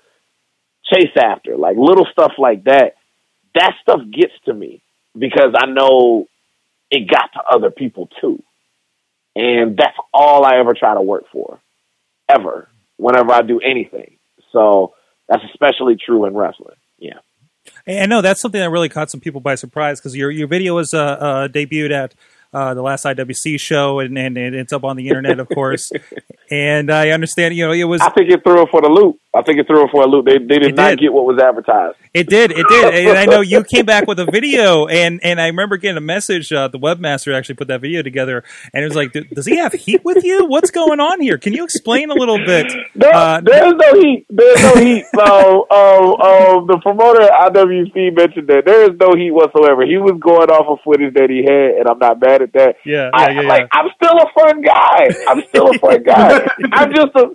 chase after, like little stuff like that. That stuff gets to me because I know it got to other people too. And that's all I ever try to work for, ever, whenever I do anything. So that's especially true in wrestling. Yeah. I know that's something that really caught some people by surprise because your your video was uh, uh, debuted at uh, the last IWC show, and, and, and, it's up on the internet, of course. and I understand, you know, it was. I think it threw it for the loop. I think it threw it for a loop. They, they did not get what was advertised. It did. It did. and I know you came back with a video, and and I remember getting a message. Uh, the webmaster actually put that video together, and it was like, "Does he have heat with you? What's going on here? Can you explain a little bit?" There, uh, there's no heat. There's no heat. So, um, um, the promoter at IWC mentioned that there is no heat whatsoever. He was going off of footage that he had, and I'm not mad at that. Yeah, I, yeah, yeah, like I'm still a fun guy. I'm still a fun guy. I'm just a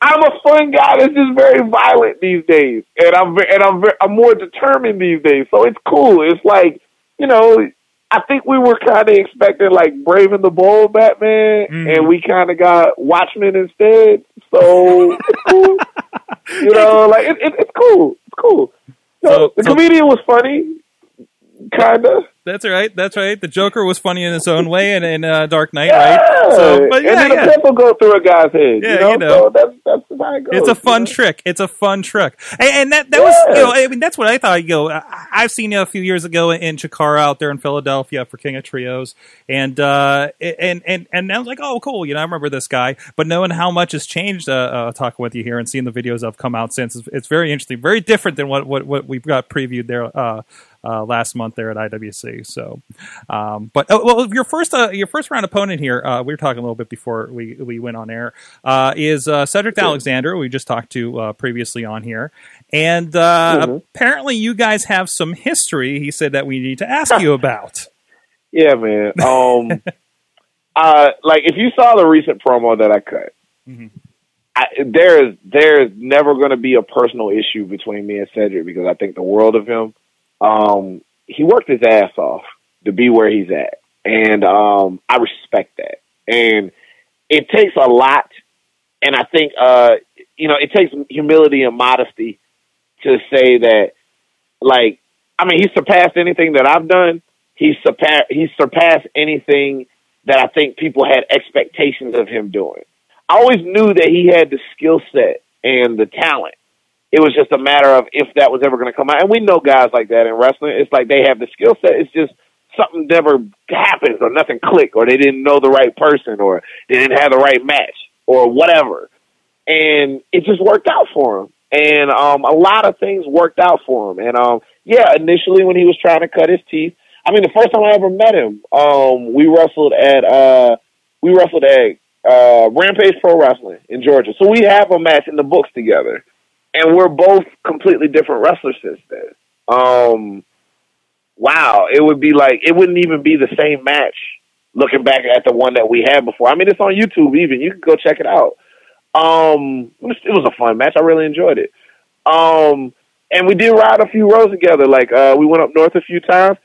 I'm a fun guy that's just very violent these days, and I'm and I'm I'm more determined these days. So it's cool. It's like you know, I think we were kind of expecting like Brave and the Bold Batman, mm. and we kind of got Watchmen instead. So it's cool. you know, like it, it, it's cool. It's cool. So, so the comedian was funny, kinda. That's right. That's right. The Joker was funny in his own way, and in uh, Dark Knight, yeah. right? So, but yeah, and then yeah. a pimple go through a guy's head. Yeah, you know, you know. So that's that's how it goes. It's a fun know? trick. It's a fun trick, and, and that that yeah. was you know, I mean, that's what I thought. You know, I've seen you a few years ago in Chikara out there in Philadelphia for King of Trios, and uh, and and and I was like, oh, cool. You know, I remember this guy, but knowing how much has changed, uh, uh, talking with you here and seeing the videos that have come out since, it's, it's very interesting, very different than what what what we've got previewed there uh, last month there at IWC. So, um, but oh, well, your first uh, your first round opponent here, uh, we were talking a little bit before we we went on air, uh, is uh, Cedric. Alexander. We just talked to uh, previously on here, and mm-hmm. apparently you guys have some history. He said that we need to ask you about. Yeah, man. Um, like if you saw the recent promo that I cut. Mm-hmm. I, there is there is never going to be a personal issue between me and Cedric because I think the world of him. Um, he worked his ass off to be where he's at, and um, I respect that. And it takes a lot, and I think uh, you know it takes humility and modesty to say that. Like, I mean, he surpassed anything that I've done. He's surpassed he's surpassed anything that I think people had expectations of him doing. I always knew that he had the skill set and the talent. It was just a matter of if that was ever going to come out. And we know guys like that in wrestling. It's like they have the skill set. It's just something never happens or nothing clicked or they didn't know the right person or they didn't have the right match or whatever. And it just worked out for him. And um, a lot of things worked out for him. And um, yeah, initially when he was trying to cut his teeth, I mean, the first time I ever met him, um, we wrestled at uh, we wrestled at uh, Rampage Pro Wrestling in Georgia. So we have a match in the books together, and we're both completely different wrestlers since then. Um, wow, it would be like it wouldn't even be the same match looking back at the one that we had before. I mean, it's on YouTube. Even you can go check it out. Um, it was, it was a fun match. I really enjoyed it. Um, and we did ride a few rows together. Like uh, we went up north a few times.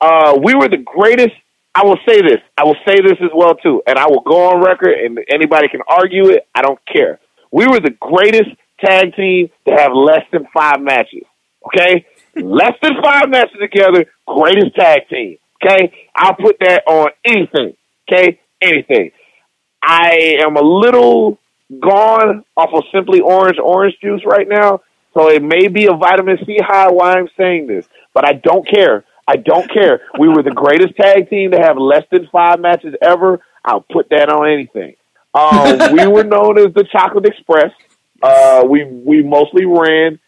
Uh, we were the greatest I will say this. I will say this as well too, and I will go on record, and anybody can argue it. I don't care. We were the greatest tag team to have less than five matches. Okay, less than five matches together, greatest tag team. Okay, I'll put that on anything. Okay, anything. I am a little gone off of simply orange orange juice right now, so it may be a vitamin C high why I'm saying this, but I don't care I don't care. We were the greatest tag team to have less than five matches ever. I'll put that on anything. Um, we were known as the Chocolate Express. Uh, we we mostly ran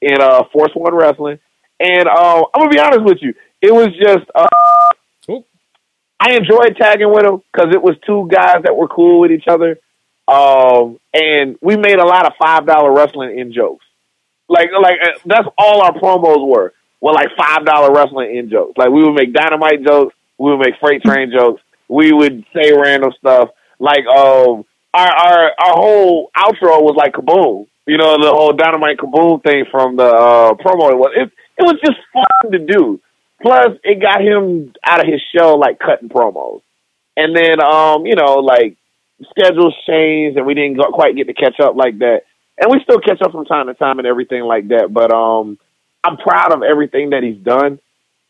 in uh, Force One Wrestling, and uh, I'm gonna be honest with you, it was just uh, I enjoyed tagging with him because it was two guys that were cool with each other, um, and we made a lot of five dollar wrestling in jokes. Like like uh, that's all our promos were were like five dollar wrestling in jokes. Like we would make dynamite jokes, we would make freight train jokes, we would say random stuff. Like um our our our whole outro was like kaboom. You know, the whole dynamite kaboom thing from the uh promo it was it it was just fun to do. Plus it got him out of his show like cutting promos. And then um, you know, like schedules changed and we didn't quite get to catch up like that. And we still catch up from time to time and everything like that. But um I'm proud of everything that he's done,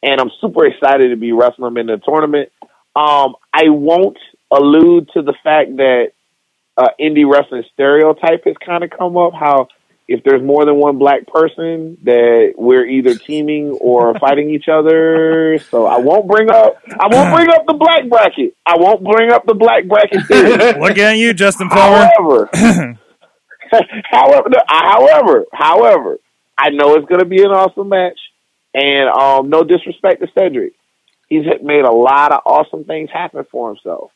and I'm super excited to be wrestling him in the tournament. Um, I won't allude to the fact that uh, indie wrestling stereotype has kind of come up. How if there's more than one black person, that we're either teaming or fighting each other. So I won't bring up. I won't bring up the black bracket. I won't bring up the black bracket. Look at you, Justin Palmer. However, however, however, however, I know it's going to be an awesome match. And um, no disrespect to Cedric, he's made a lot of awesome things happen for himself.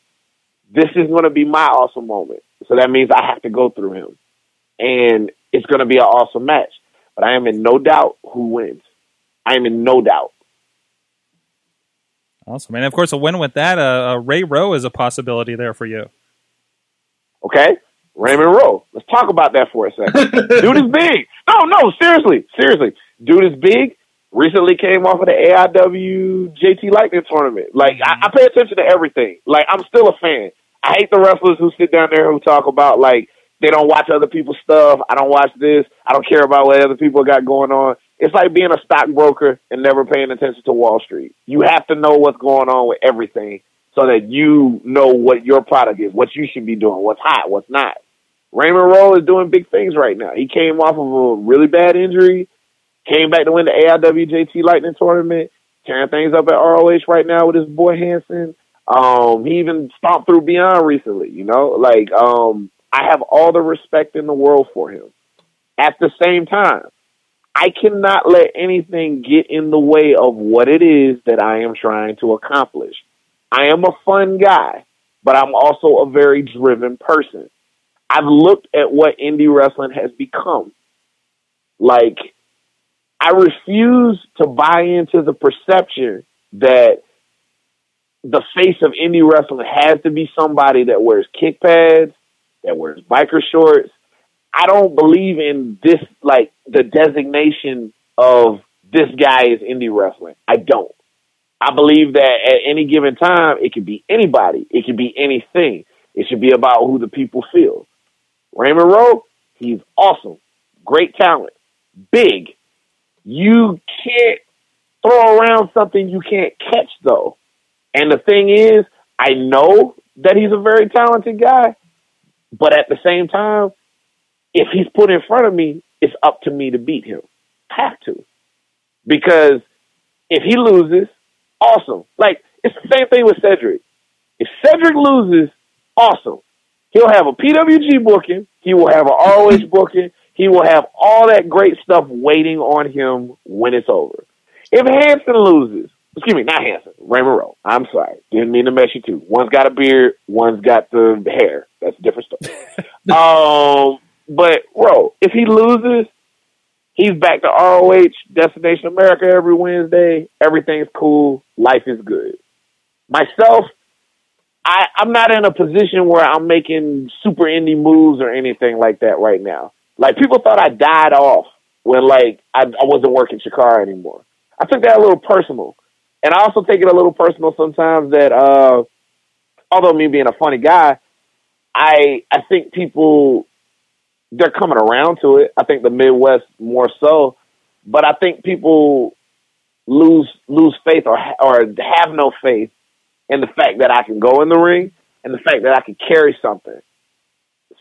This is going to be my awesome moment. So that means I have to go through him. And it's going to be an awesome match. But I am in no doubt who wins. I am in no doubt. Awesome. And of course, a win with that, uh, uh, Ray Rowe is a possibility there for you. Okay. Raymond Rowe. Let's talk about that for a second. Dude is big. No, no, seriously, seriously. Dude is big. Recently came off of the AIW JT Lightning tournament. Like I, I pay attention to everything. Like I'm still a fan. I hate the wrestlers who sit down there who talk about like they don't watch other people's stuff. I don't watch this. I don't care about what other people got going on. It's like being a stockbroker and never paying attention to Wall Street. You have to know what's going on with everything so that you know what your product is, what you should be doing, what's hot, what's not. Raymond Rowe is doing big things right now. He came off of a really bad injury, came back to win the AIW JT Lightning tournament, tearing things up at ROH right now with his boy Hanson. Um, he even stomped through Beyond recently, you know? Like, um, I have all the respect in the world for him. At the same time, I cannot let anything get in the way of what it is that I am trying to accomplish. I am a fun guy, but I'm also a very driven person. I've looked at what indie wrestling has become. Like, I refuse to buy into the perception that the face of indie wrestling has to be somebody that wears kick pads, that wears biker shorts. I don't believe in this, like the designation of this guy is indie wrestling. I don't. I believe that at any given time, it could be anybody. It could be anything. It should be about who the people feel. Raymond Rowe, he's awesome. Great talent. Big. You can't throw around something you can't catch, though. And the thing is, I know that he's a very talented guy, but at the same time, if he's put in front of me, it's up to me to beat him. Have to. Because if he loses, awesome. Like, it's the same thing with Cedric. If Cedric loses, awesome. He'll have a PWG booking. He will have an ROH booking. He will have all that great stuff waiting on him when it's over. If Hanson loses, excuse me, not Hanson, Raymond Rowe. I'm sorry. Didn't mean to mess you too. One's got a beard, one's got the hair. That's a different story. um, but bro, if he loses, he's back to ROH, Destination America every Wednesday. Everything's cool. Life is good. Myself, I, I'm not in a position where I'm making super indie moves or anything like that right now. Like people thought I died off when like I, I wasn't working Chikara anymore. I took that a little personal. And I also take it a little personal sometimes that uh although me being a funny guy, I I think people they're coming around to it. I think the Midwest more so, but I think people lose lose faith or or have no faith in the fact that I can go in the ring and the fact that I can carry something.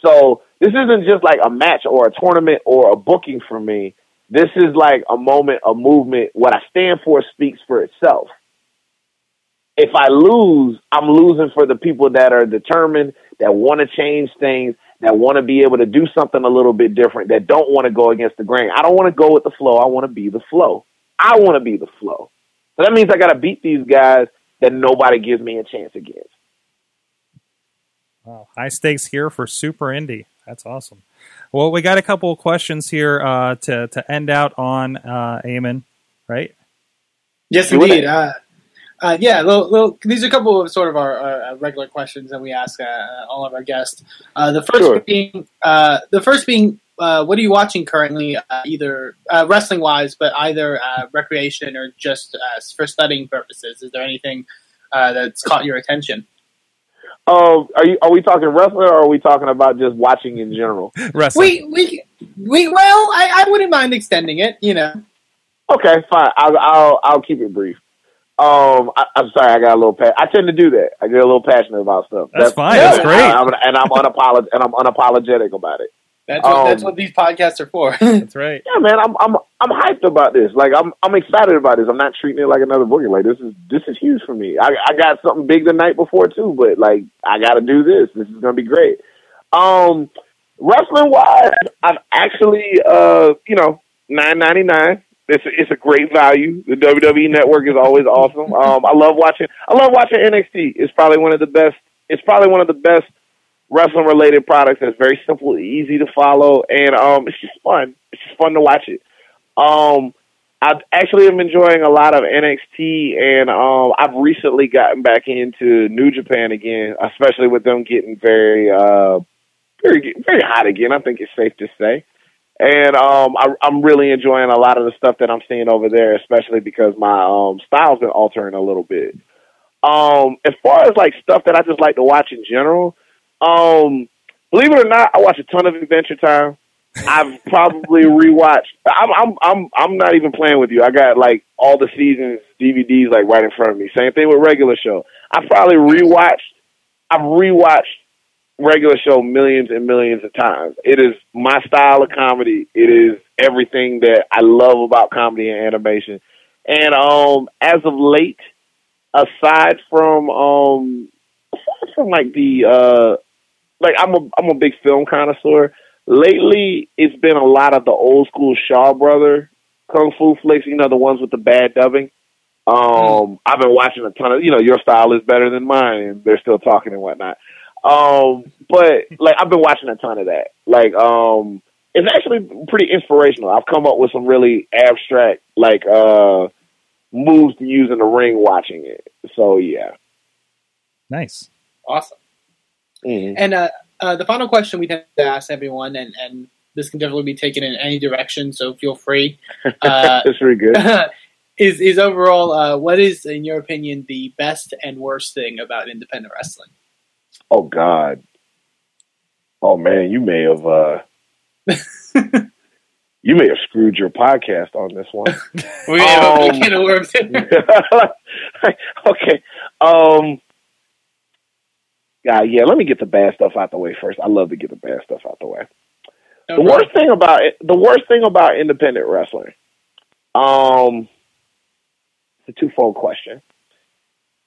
So this isn't just like a match or a tournament or a booking for me. This is like a moment, a movement. What I stand for speaks for itself. If I lose, I'm losing for the people that are determined, that want to change things, that want to be able to do something a little bit different, that don't want to go against the grain. I don't want to go with the flow. I want to be the flow. I want to be the flow. So that means I got to beat these guys that nobody gives me a chance against. Wow, high stakes here for Super Indie. That's awesome. Well, we got a couple of questions here uh, to to end out on uh, Eamon, right? Yes, indeed. Uh, uh, yeah, little, little, these are a couple of sort of our, our regular questions that we ask uh, all of our guests. Uh, the first sure. being, uh, the first being, uh, what are you watching currently, uh, either wrestling wise, but either recreation or just for studying purposes? Is there anything that's caught your attention? Oh, are you? Are we talking wrestling, or are we talking about just watching in general? wrestling. We we we. Well, I, I wouldn't mind extending it. You know. Okay, fine. I'll I'll, I'll keep it brief. Um, I, am sorry, I got a little. Pa- I tend to do that. I get a little passionate about stuff. That's, that's fine. That's great. I, I'm, and I'm unapolog- and I'm unapologetic about it. That's what, um, that's what these podcasts are for. that's right. Yeah, man, I'm I'm I'm hyped about this. Like I'm I'm excited about this. I'm not treating it like another booking. Like this is this is huge for me. I I got something big the night before too, but like I got to do this. This is gonna be great. Um, wrestling wise, I've actually uh you know nine ninety nine. It's a, it's a great value. The WWE Network is always awesome. Um, I love watching. I love watching NXT. It's probably one of the best. It's probably one of the best wrestling related products that's very simple, easy to follow, and um, it's just fun. It's just fun to watch it. Um, I actually am enjoying a lot of NXT, and um, I've recently gotten back into New Japan again, especially with them getting very, uh, very, very hot again. I think it's safe to say. And um, I, I'm really enjoying a lot of the stuff that I'm seeing over there, especially because my um, style's been altering a little bit. Um, as far as like stuff that I just like to watch in general, um, believe it or not, I watch a ton of Adventure Time. I've probably rewatched. I'm I'm I'm I'm not even playing with you. I got like all the seasons DVDs like right in front of me. Same thing with regular show. I probably rewatched. I've rewatched regular show millions and millions of times. It is my style of comedy. It is everything that I love about comedy and animation. And um, as of late, aside from um, aside from like the uh, like I'm a I'm a big film connoisseur. Lately, it's been a lot of the old school Shaw Brother kung fu flicks. You know the ones with the bad dubbing. Um, I've been watching a ton of. You know, your style is better than mine, and they're still talking and whatnot. Um, but like I've been watching a ton of that. Like, um, it's actually pretty inspirational. I've come up with some really abstract like uh moves to use in the ring watching it. So yeah. Nice. Awesome. Mhm. And uh, uh, the final question we tend to ask everyone, and, and this can definitely be taken in any direction, so feel free. Uh, That's pretty good. is is overall, uh, what is, in your opinion, the best and worst thing about independent wrestling? Oh God. Oh man, you may have uh you may have screwed your podcast on this one. We have a Um, big can of worms. okay. Um yeah, yeah, let me get the bad stuff out the way first. I love to get the bad stuff out the way. The worst thing about it, the worst thing about independent wrestling, um, it's a twofold question.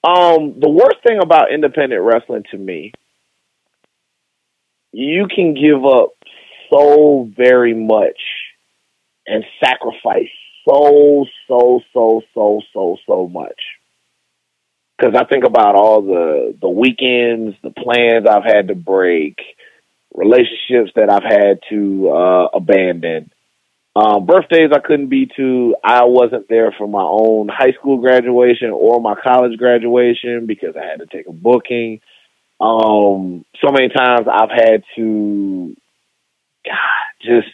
Um, the worst thing about independent wrestling to me, you can give up so very much and sacrifice so so so so so so much. Because I think about all the the weekends, the plans I've had to break, relationships that I've had to uh, abandon, um, birthdays I couldn't be to. I wasn't there for my own high school graduation or my college graduation because I had to take a booking. Um, so many times I've had to, God, just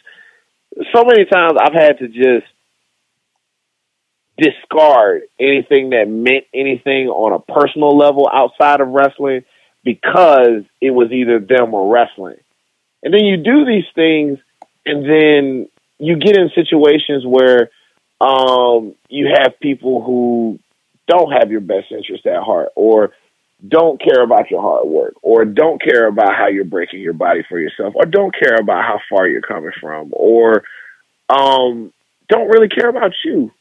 so many times I've had to just discard anything that meant anything on a personal level outside of wrestling because it was either them or wrestling. And then you do these things and then you get in situations where um, you have people who don't have your best interest at heart or don't care about your hard work or don't care about how you're breaking your body for yourself or don't care about how far you're coming from or um, don't really care about you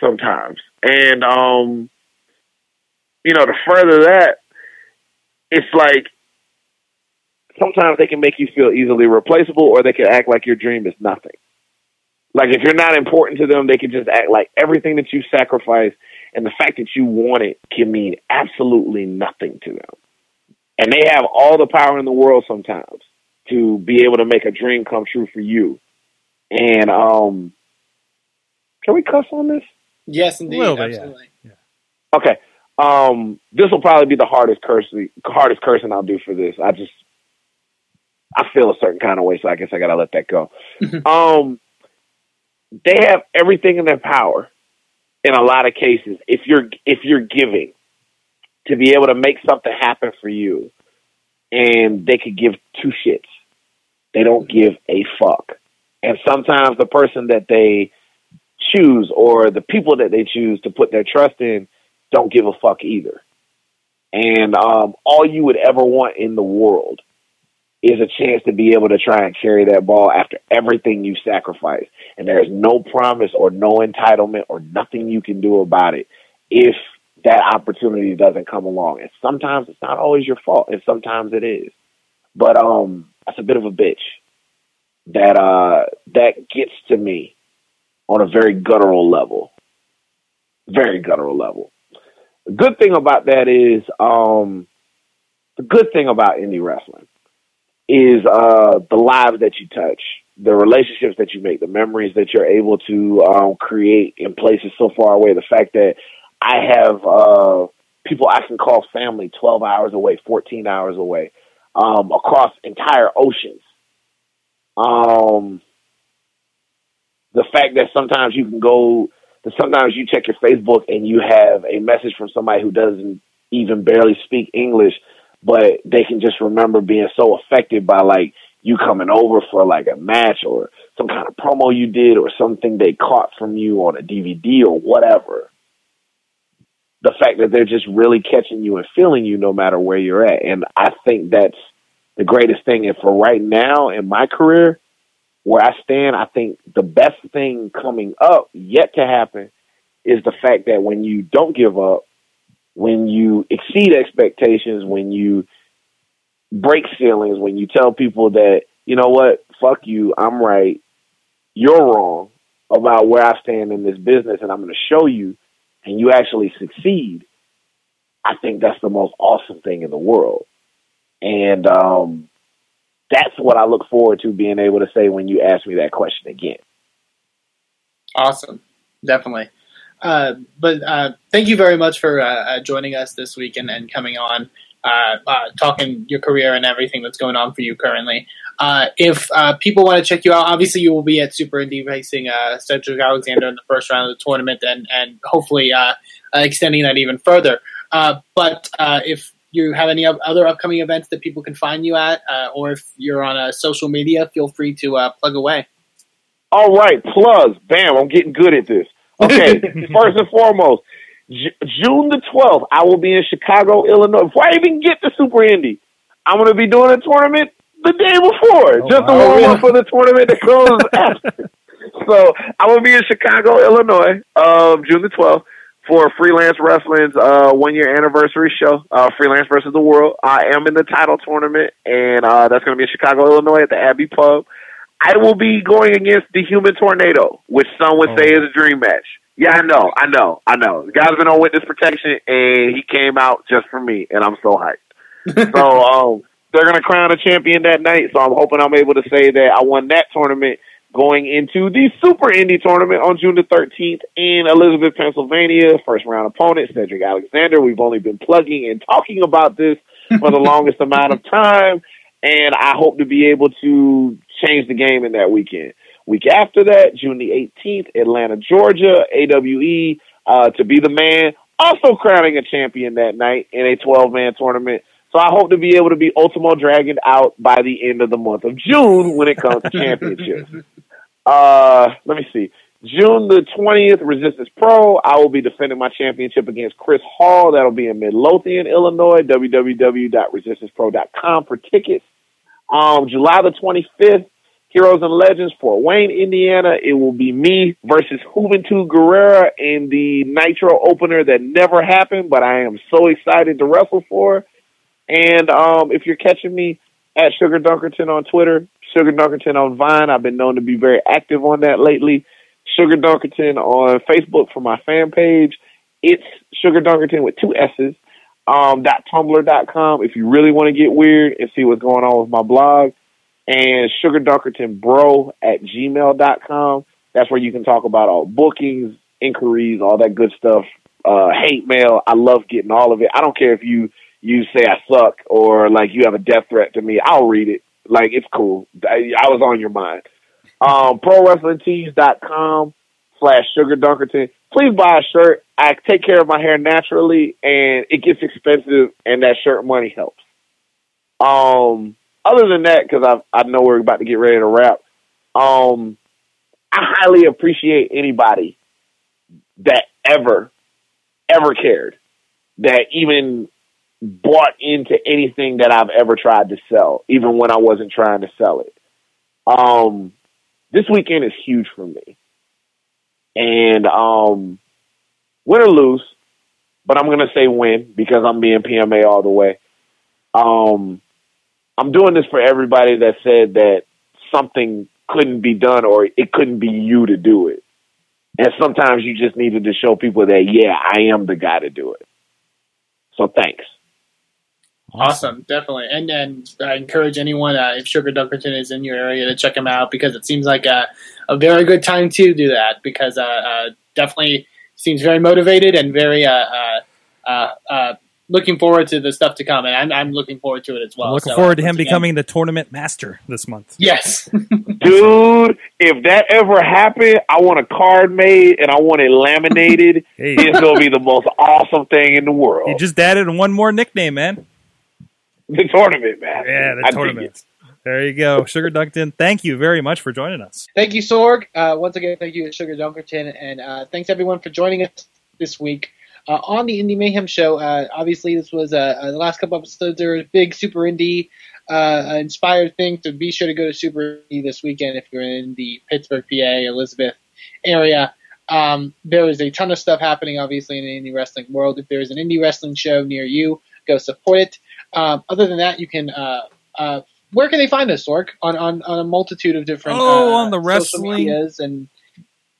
sometimes. And um, you know, to further that, it's like sometimes they can make you feel easily replaceable or they can act like your dream is nothing. Like if you're not important to them, they can just act like everything that you sacrifice and the fact that you want it can mean absolutely nothing to them. And they have all the power in the world sometimes to be able to make a dream come true for you. And um can we cuss on this? Yes, indeed, bit, yeah. absolutely. Okay. Um, this will probably be the hardest cursing, hardest cursing I'll do for this. I just, I feel a certain kind of way, so I guess I gotta let that go. um, they have everything in their power, in a lot of cases. If you're if you're giving, to be able to make something happen for you, and they could give two shits. They don't give a fuck, and sometimes the person that they choose or the people that they choose to put their trust in don't give a fuck either. And um, all you would ever want in the world is a chance to be able to try and carry that ball after everything you sacrifice. And there's no promise or no entitlement or nothing you can do about it if that opportunity doesn't come along. And sometimes it's not always your fault, and sometimes it is. But um, that's a bit of a bitch that uh that gets to me on a very guttural level. Very guttural level. The good thing about that is um the good thing about indie wrestling is uh the lives that you touch, the relationships that you make, the memories that you're able to um create in places so far away. The fact that I have uh people I can call family 12 hours away, 14 hours away, um across entire oceans. Um the fact that sometimes you can go that sometimes you check your Facebook and you have a message from somebody who doesn't even barely speak English, but they can just remember being so affected by like you coming over for like a match or some kind of promo you did or something they caught from you on a DVD or whatever. The fact that they're just really catching you and feeling you no matter where you're at. And I think that's the greatest thing. And for right now in my career, where I stand, I think the best thing coming up yet to happen is the fact that when you don't give up, when you exceed expectations, when you break ceilings, when you tell people that, you know what, fuck you, I'm right, you're wrong, about where I stand in this business and I'm going to show you and you actually succeed, I think that's the most awesome thing in the world. And um, that's what I look forward to being able to say when you ask me that question again. Awesome. Definitely. Uh, but uh, thank you very much for uh, uh joining us this week and, and coming on, uh, uh, talking your career and everything that's going on for you currently. if people want to check you out, obviously you will be at Super Indie Racing Cedric Alexander in the first round of the tournament and, and hopefully extending that even further. but if you have any other upcoming events that people can find you at, uh, or if you're on a social media, feel free to uh, plug away. All right, plugs. Bam, I'm getting good at this. Okay, first and foremost, J- June the 12th, I will be in Chicago, Illinois. Before I even get to Super Indie, I'm going to be doing a tournament the day before, oh, just wow. to warm up for the tournament that comes after. So I will be in Chicago, Illinois, um, June the 12th for Freelance Wrestling's uh, one year anniversary show, uh, Freelance versus the World. I am in the title tournament, and uh, that's going to be in Chicago, Illinois at the Abbey Pub. I will be going against the Human Tornado, which some would oh. say is a dream match. Yeah, I know, I know, I know. The guy's been on witness protection, and he came out just for me, and I'm so hyped. so um, they're gonna crown a champion that night. So I'm hoping I'm able to say that I won that tournament going into the Super Indie tournament on June the 13th in Elizabeth, Pennsylvania. First round opponent Cedric Alexander. We've only been plugging and talking about this for the longest amount of time, and I hope to be able to change the game in that weekend. Week after that, June the 18th, Atlanta, Georgia, AWE uh, to be the man, also crowning a champion that night in a 12 man tournament. So I hope to be able to be Ultimo Dragon out by the end of the month of June when it comes to championships. Uh, let me see. June the 20th, Resistance Pro. I will be defending my championship against Chris Hall. That'll be in Midlothian, Illinois. www.resistancepro.com for tickets. Um, July the 25th, Heroes and Legends, Fort Wayne, Indiana. It will be me versus Juventud Guerrera in the Nitro opener that never happened, but I am so excited to wrestle for. And um, if you're catching me at Sugar Dunkerton on Twitter, Sugar Dunkerton on Vine, I've been known to be very active on that lately. Sugar Dunkerton on Facebook for my fan page. It's Sugar Dunkerton with two S's um, .tumblr.com if you really want to get weird and see what's going on with my blog. And Sugar Dunkerton Bro at gmail.com. That's where you can talk about all bookings, inquiries, all that good stuff. Uh, hate mail. I love getting all of it. I don't care if you, you say I suck or like you have a death threat to me. I'll read it. Like it's cool. I, I was on your mind. Um, ProWrestlingTees.com slash Sugar Dunkerton. Please buy a shirt. I take care of my hair naturally, and it gets expensive, and that shirt money helps. Um, other than that, because I I know we're about to get ready to wrap. Um, I highly appreciate anybody that ever ever cared that even bought into anything that I've ever tried to sell, even when I wasn't trying to sell it. Um, this weekend is huge for me. And um, win or lose, but I'm going to say win because I'm being PMA all the way. Um, I'm doing this for everybody that said that something couldn't be done or it couldn't be you to do it. And sometimes you just needed to show people that, yeah, I am the guy to do it. So thanks. Awesome, definitely, and and I encourage anyone uh, if Sugar Dunkerton is in your area to check him out because it seems like a, a very good time to do that because uh, uh, definitely seems very motivated and very uh, uh, uh, looking forward to the stuff to come, and I'm, I'm looking forward to it as well. looking so, forward to him again. becoming the tournament master this month. Yes, dude. If that ever happened, I want a card made and I want it laminated. hey. It's gonna be the most awesome thing in the world. You just added one more nickname, man. The tournament, man. Yeah, the I tournament. There you go, Sugar Dunkerton. Thank you very much for joining us. Thank you, Sorg. Uh, once again, thank you, Sugar Dunkerton, and uh, thanks everyone for joining us this week uh, on the Indie Mayhem show. Uh, obviously, this was uh, uh, the last couple episodes. There was big Super Indie inspired thing, so be sure to go to Super Indie this weekend if you're in the Pittsburgh, PA, Elizabeth area. Um, there is a ton of stuff happening, obviously, in the indie wrestling world. If there is an indie wrestling show near you, go support it. Um, other than that, you can. Uh, uh, where can they find us, Sorg? On, on on a multitude of different. Oh, uh, on the wrestling medias and.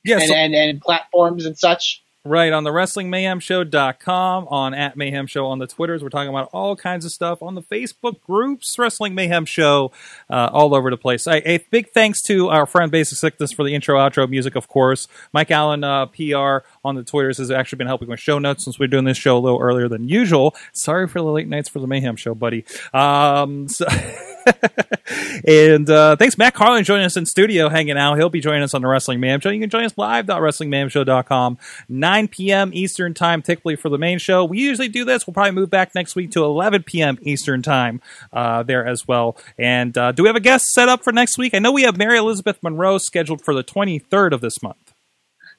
Yeah, and, so- and, and platforms and such. Right, on the WrestlingMayhemShow.com, on at Mayhem Show on the Twitters. We're talking about all kinds of stuff on the Facebook groups, Wrestling Mayhem Show, uh, all over the place. I, a big thanks to our friend Basic Sickness for the intro outro music, of course. Mike Allen, uh, PR on the Twitters, has actually been helping with show notes since we're doing this show a little earlier than usual. Sorry for the late nights for the Mayhem Show, buddy. Um, so and uh, thanks, Matt Carlin, joining us in studio, hanging out. He'll be joining us on the Wrestling Mayhem Show. You can join us live at WrestlingMayhemShow.com, 9 p.m. Eastern Time, typically for the main show. We usually do this. We'll probably move back next week to 11 p.m. Eastern Time uh, there as well. And uh, do we have a guest set up for next week? I know we have Mary Elizabeth Monroe scheduled for the 23rd of this month.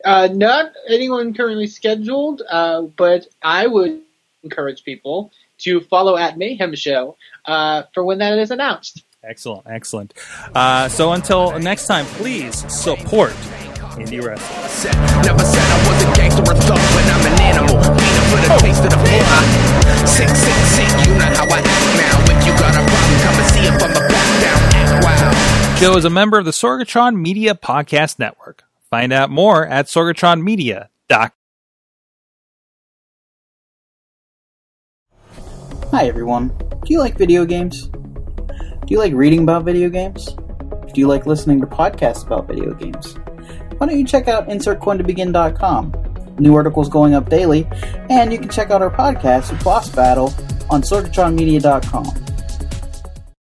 Uh, not anyone currently scheduled, uh, but I would encourage people to follow at Mayhem Show uh, for when that is announced. Excellent, excellent. Uh, so until next time, please support indie wrestling. Said- Never said I was a gangster or thug, but I'm an animal. Waiting for the taste of the floor. Sick, sick, sick, you know how I act now. If you got a problem, come and see if I'm a back down. Act wild. Show is a member of the Sorgatron Media Podcast Network. Find out more at sorgatronmedia.com. Hi everyone. Do you like video games? Do you like reading about video games? Do you like listening to podcasts about video games? Why don't you check out InsertCoinToBegin.com? New articles going up daily, and you can check out our podcast, Boss Battle, on SorgatronMedia.com.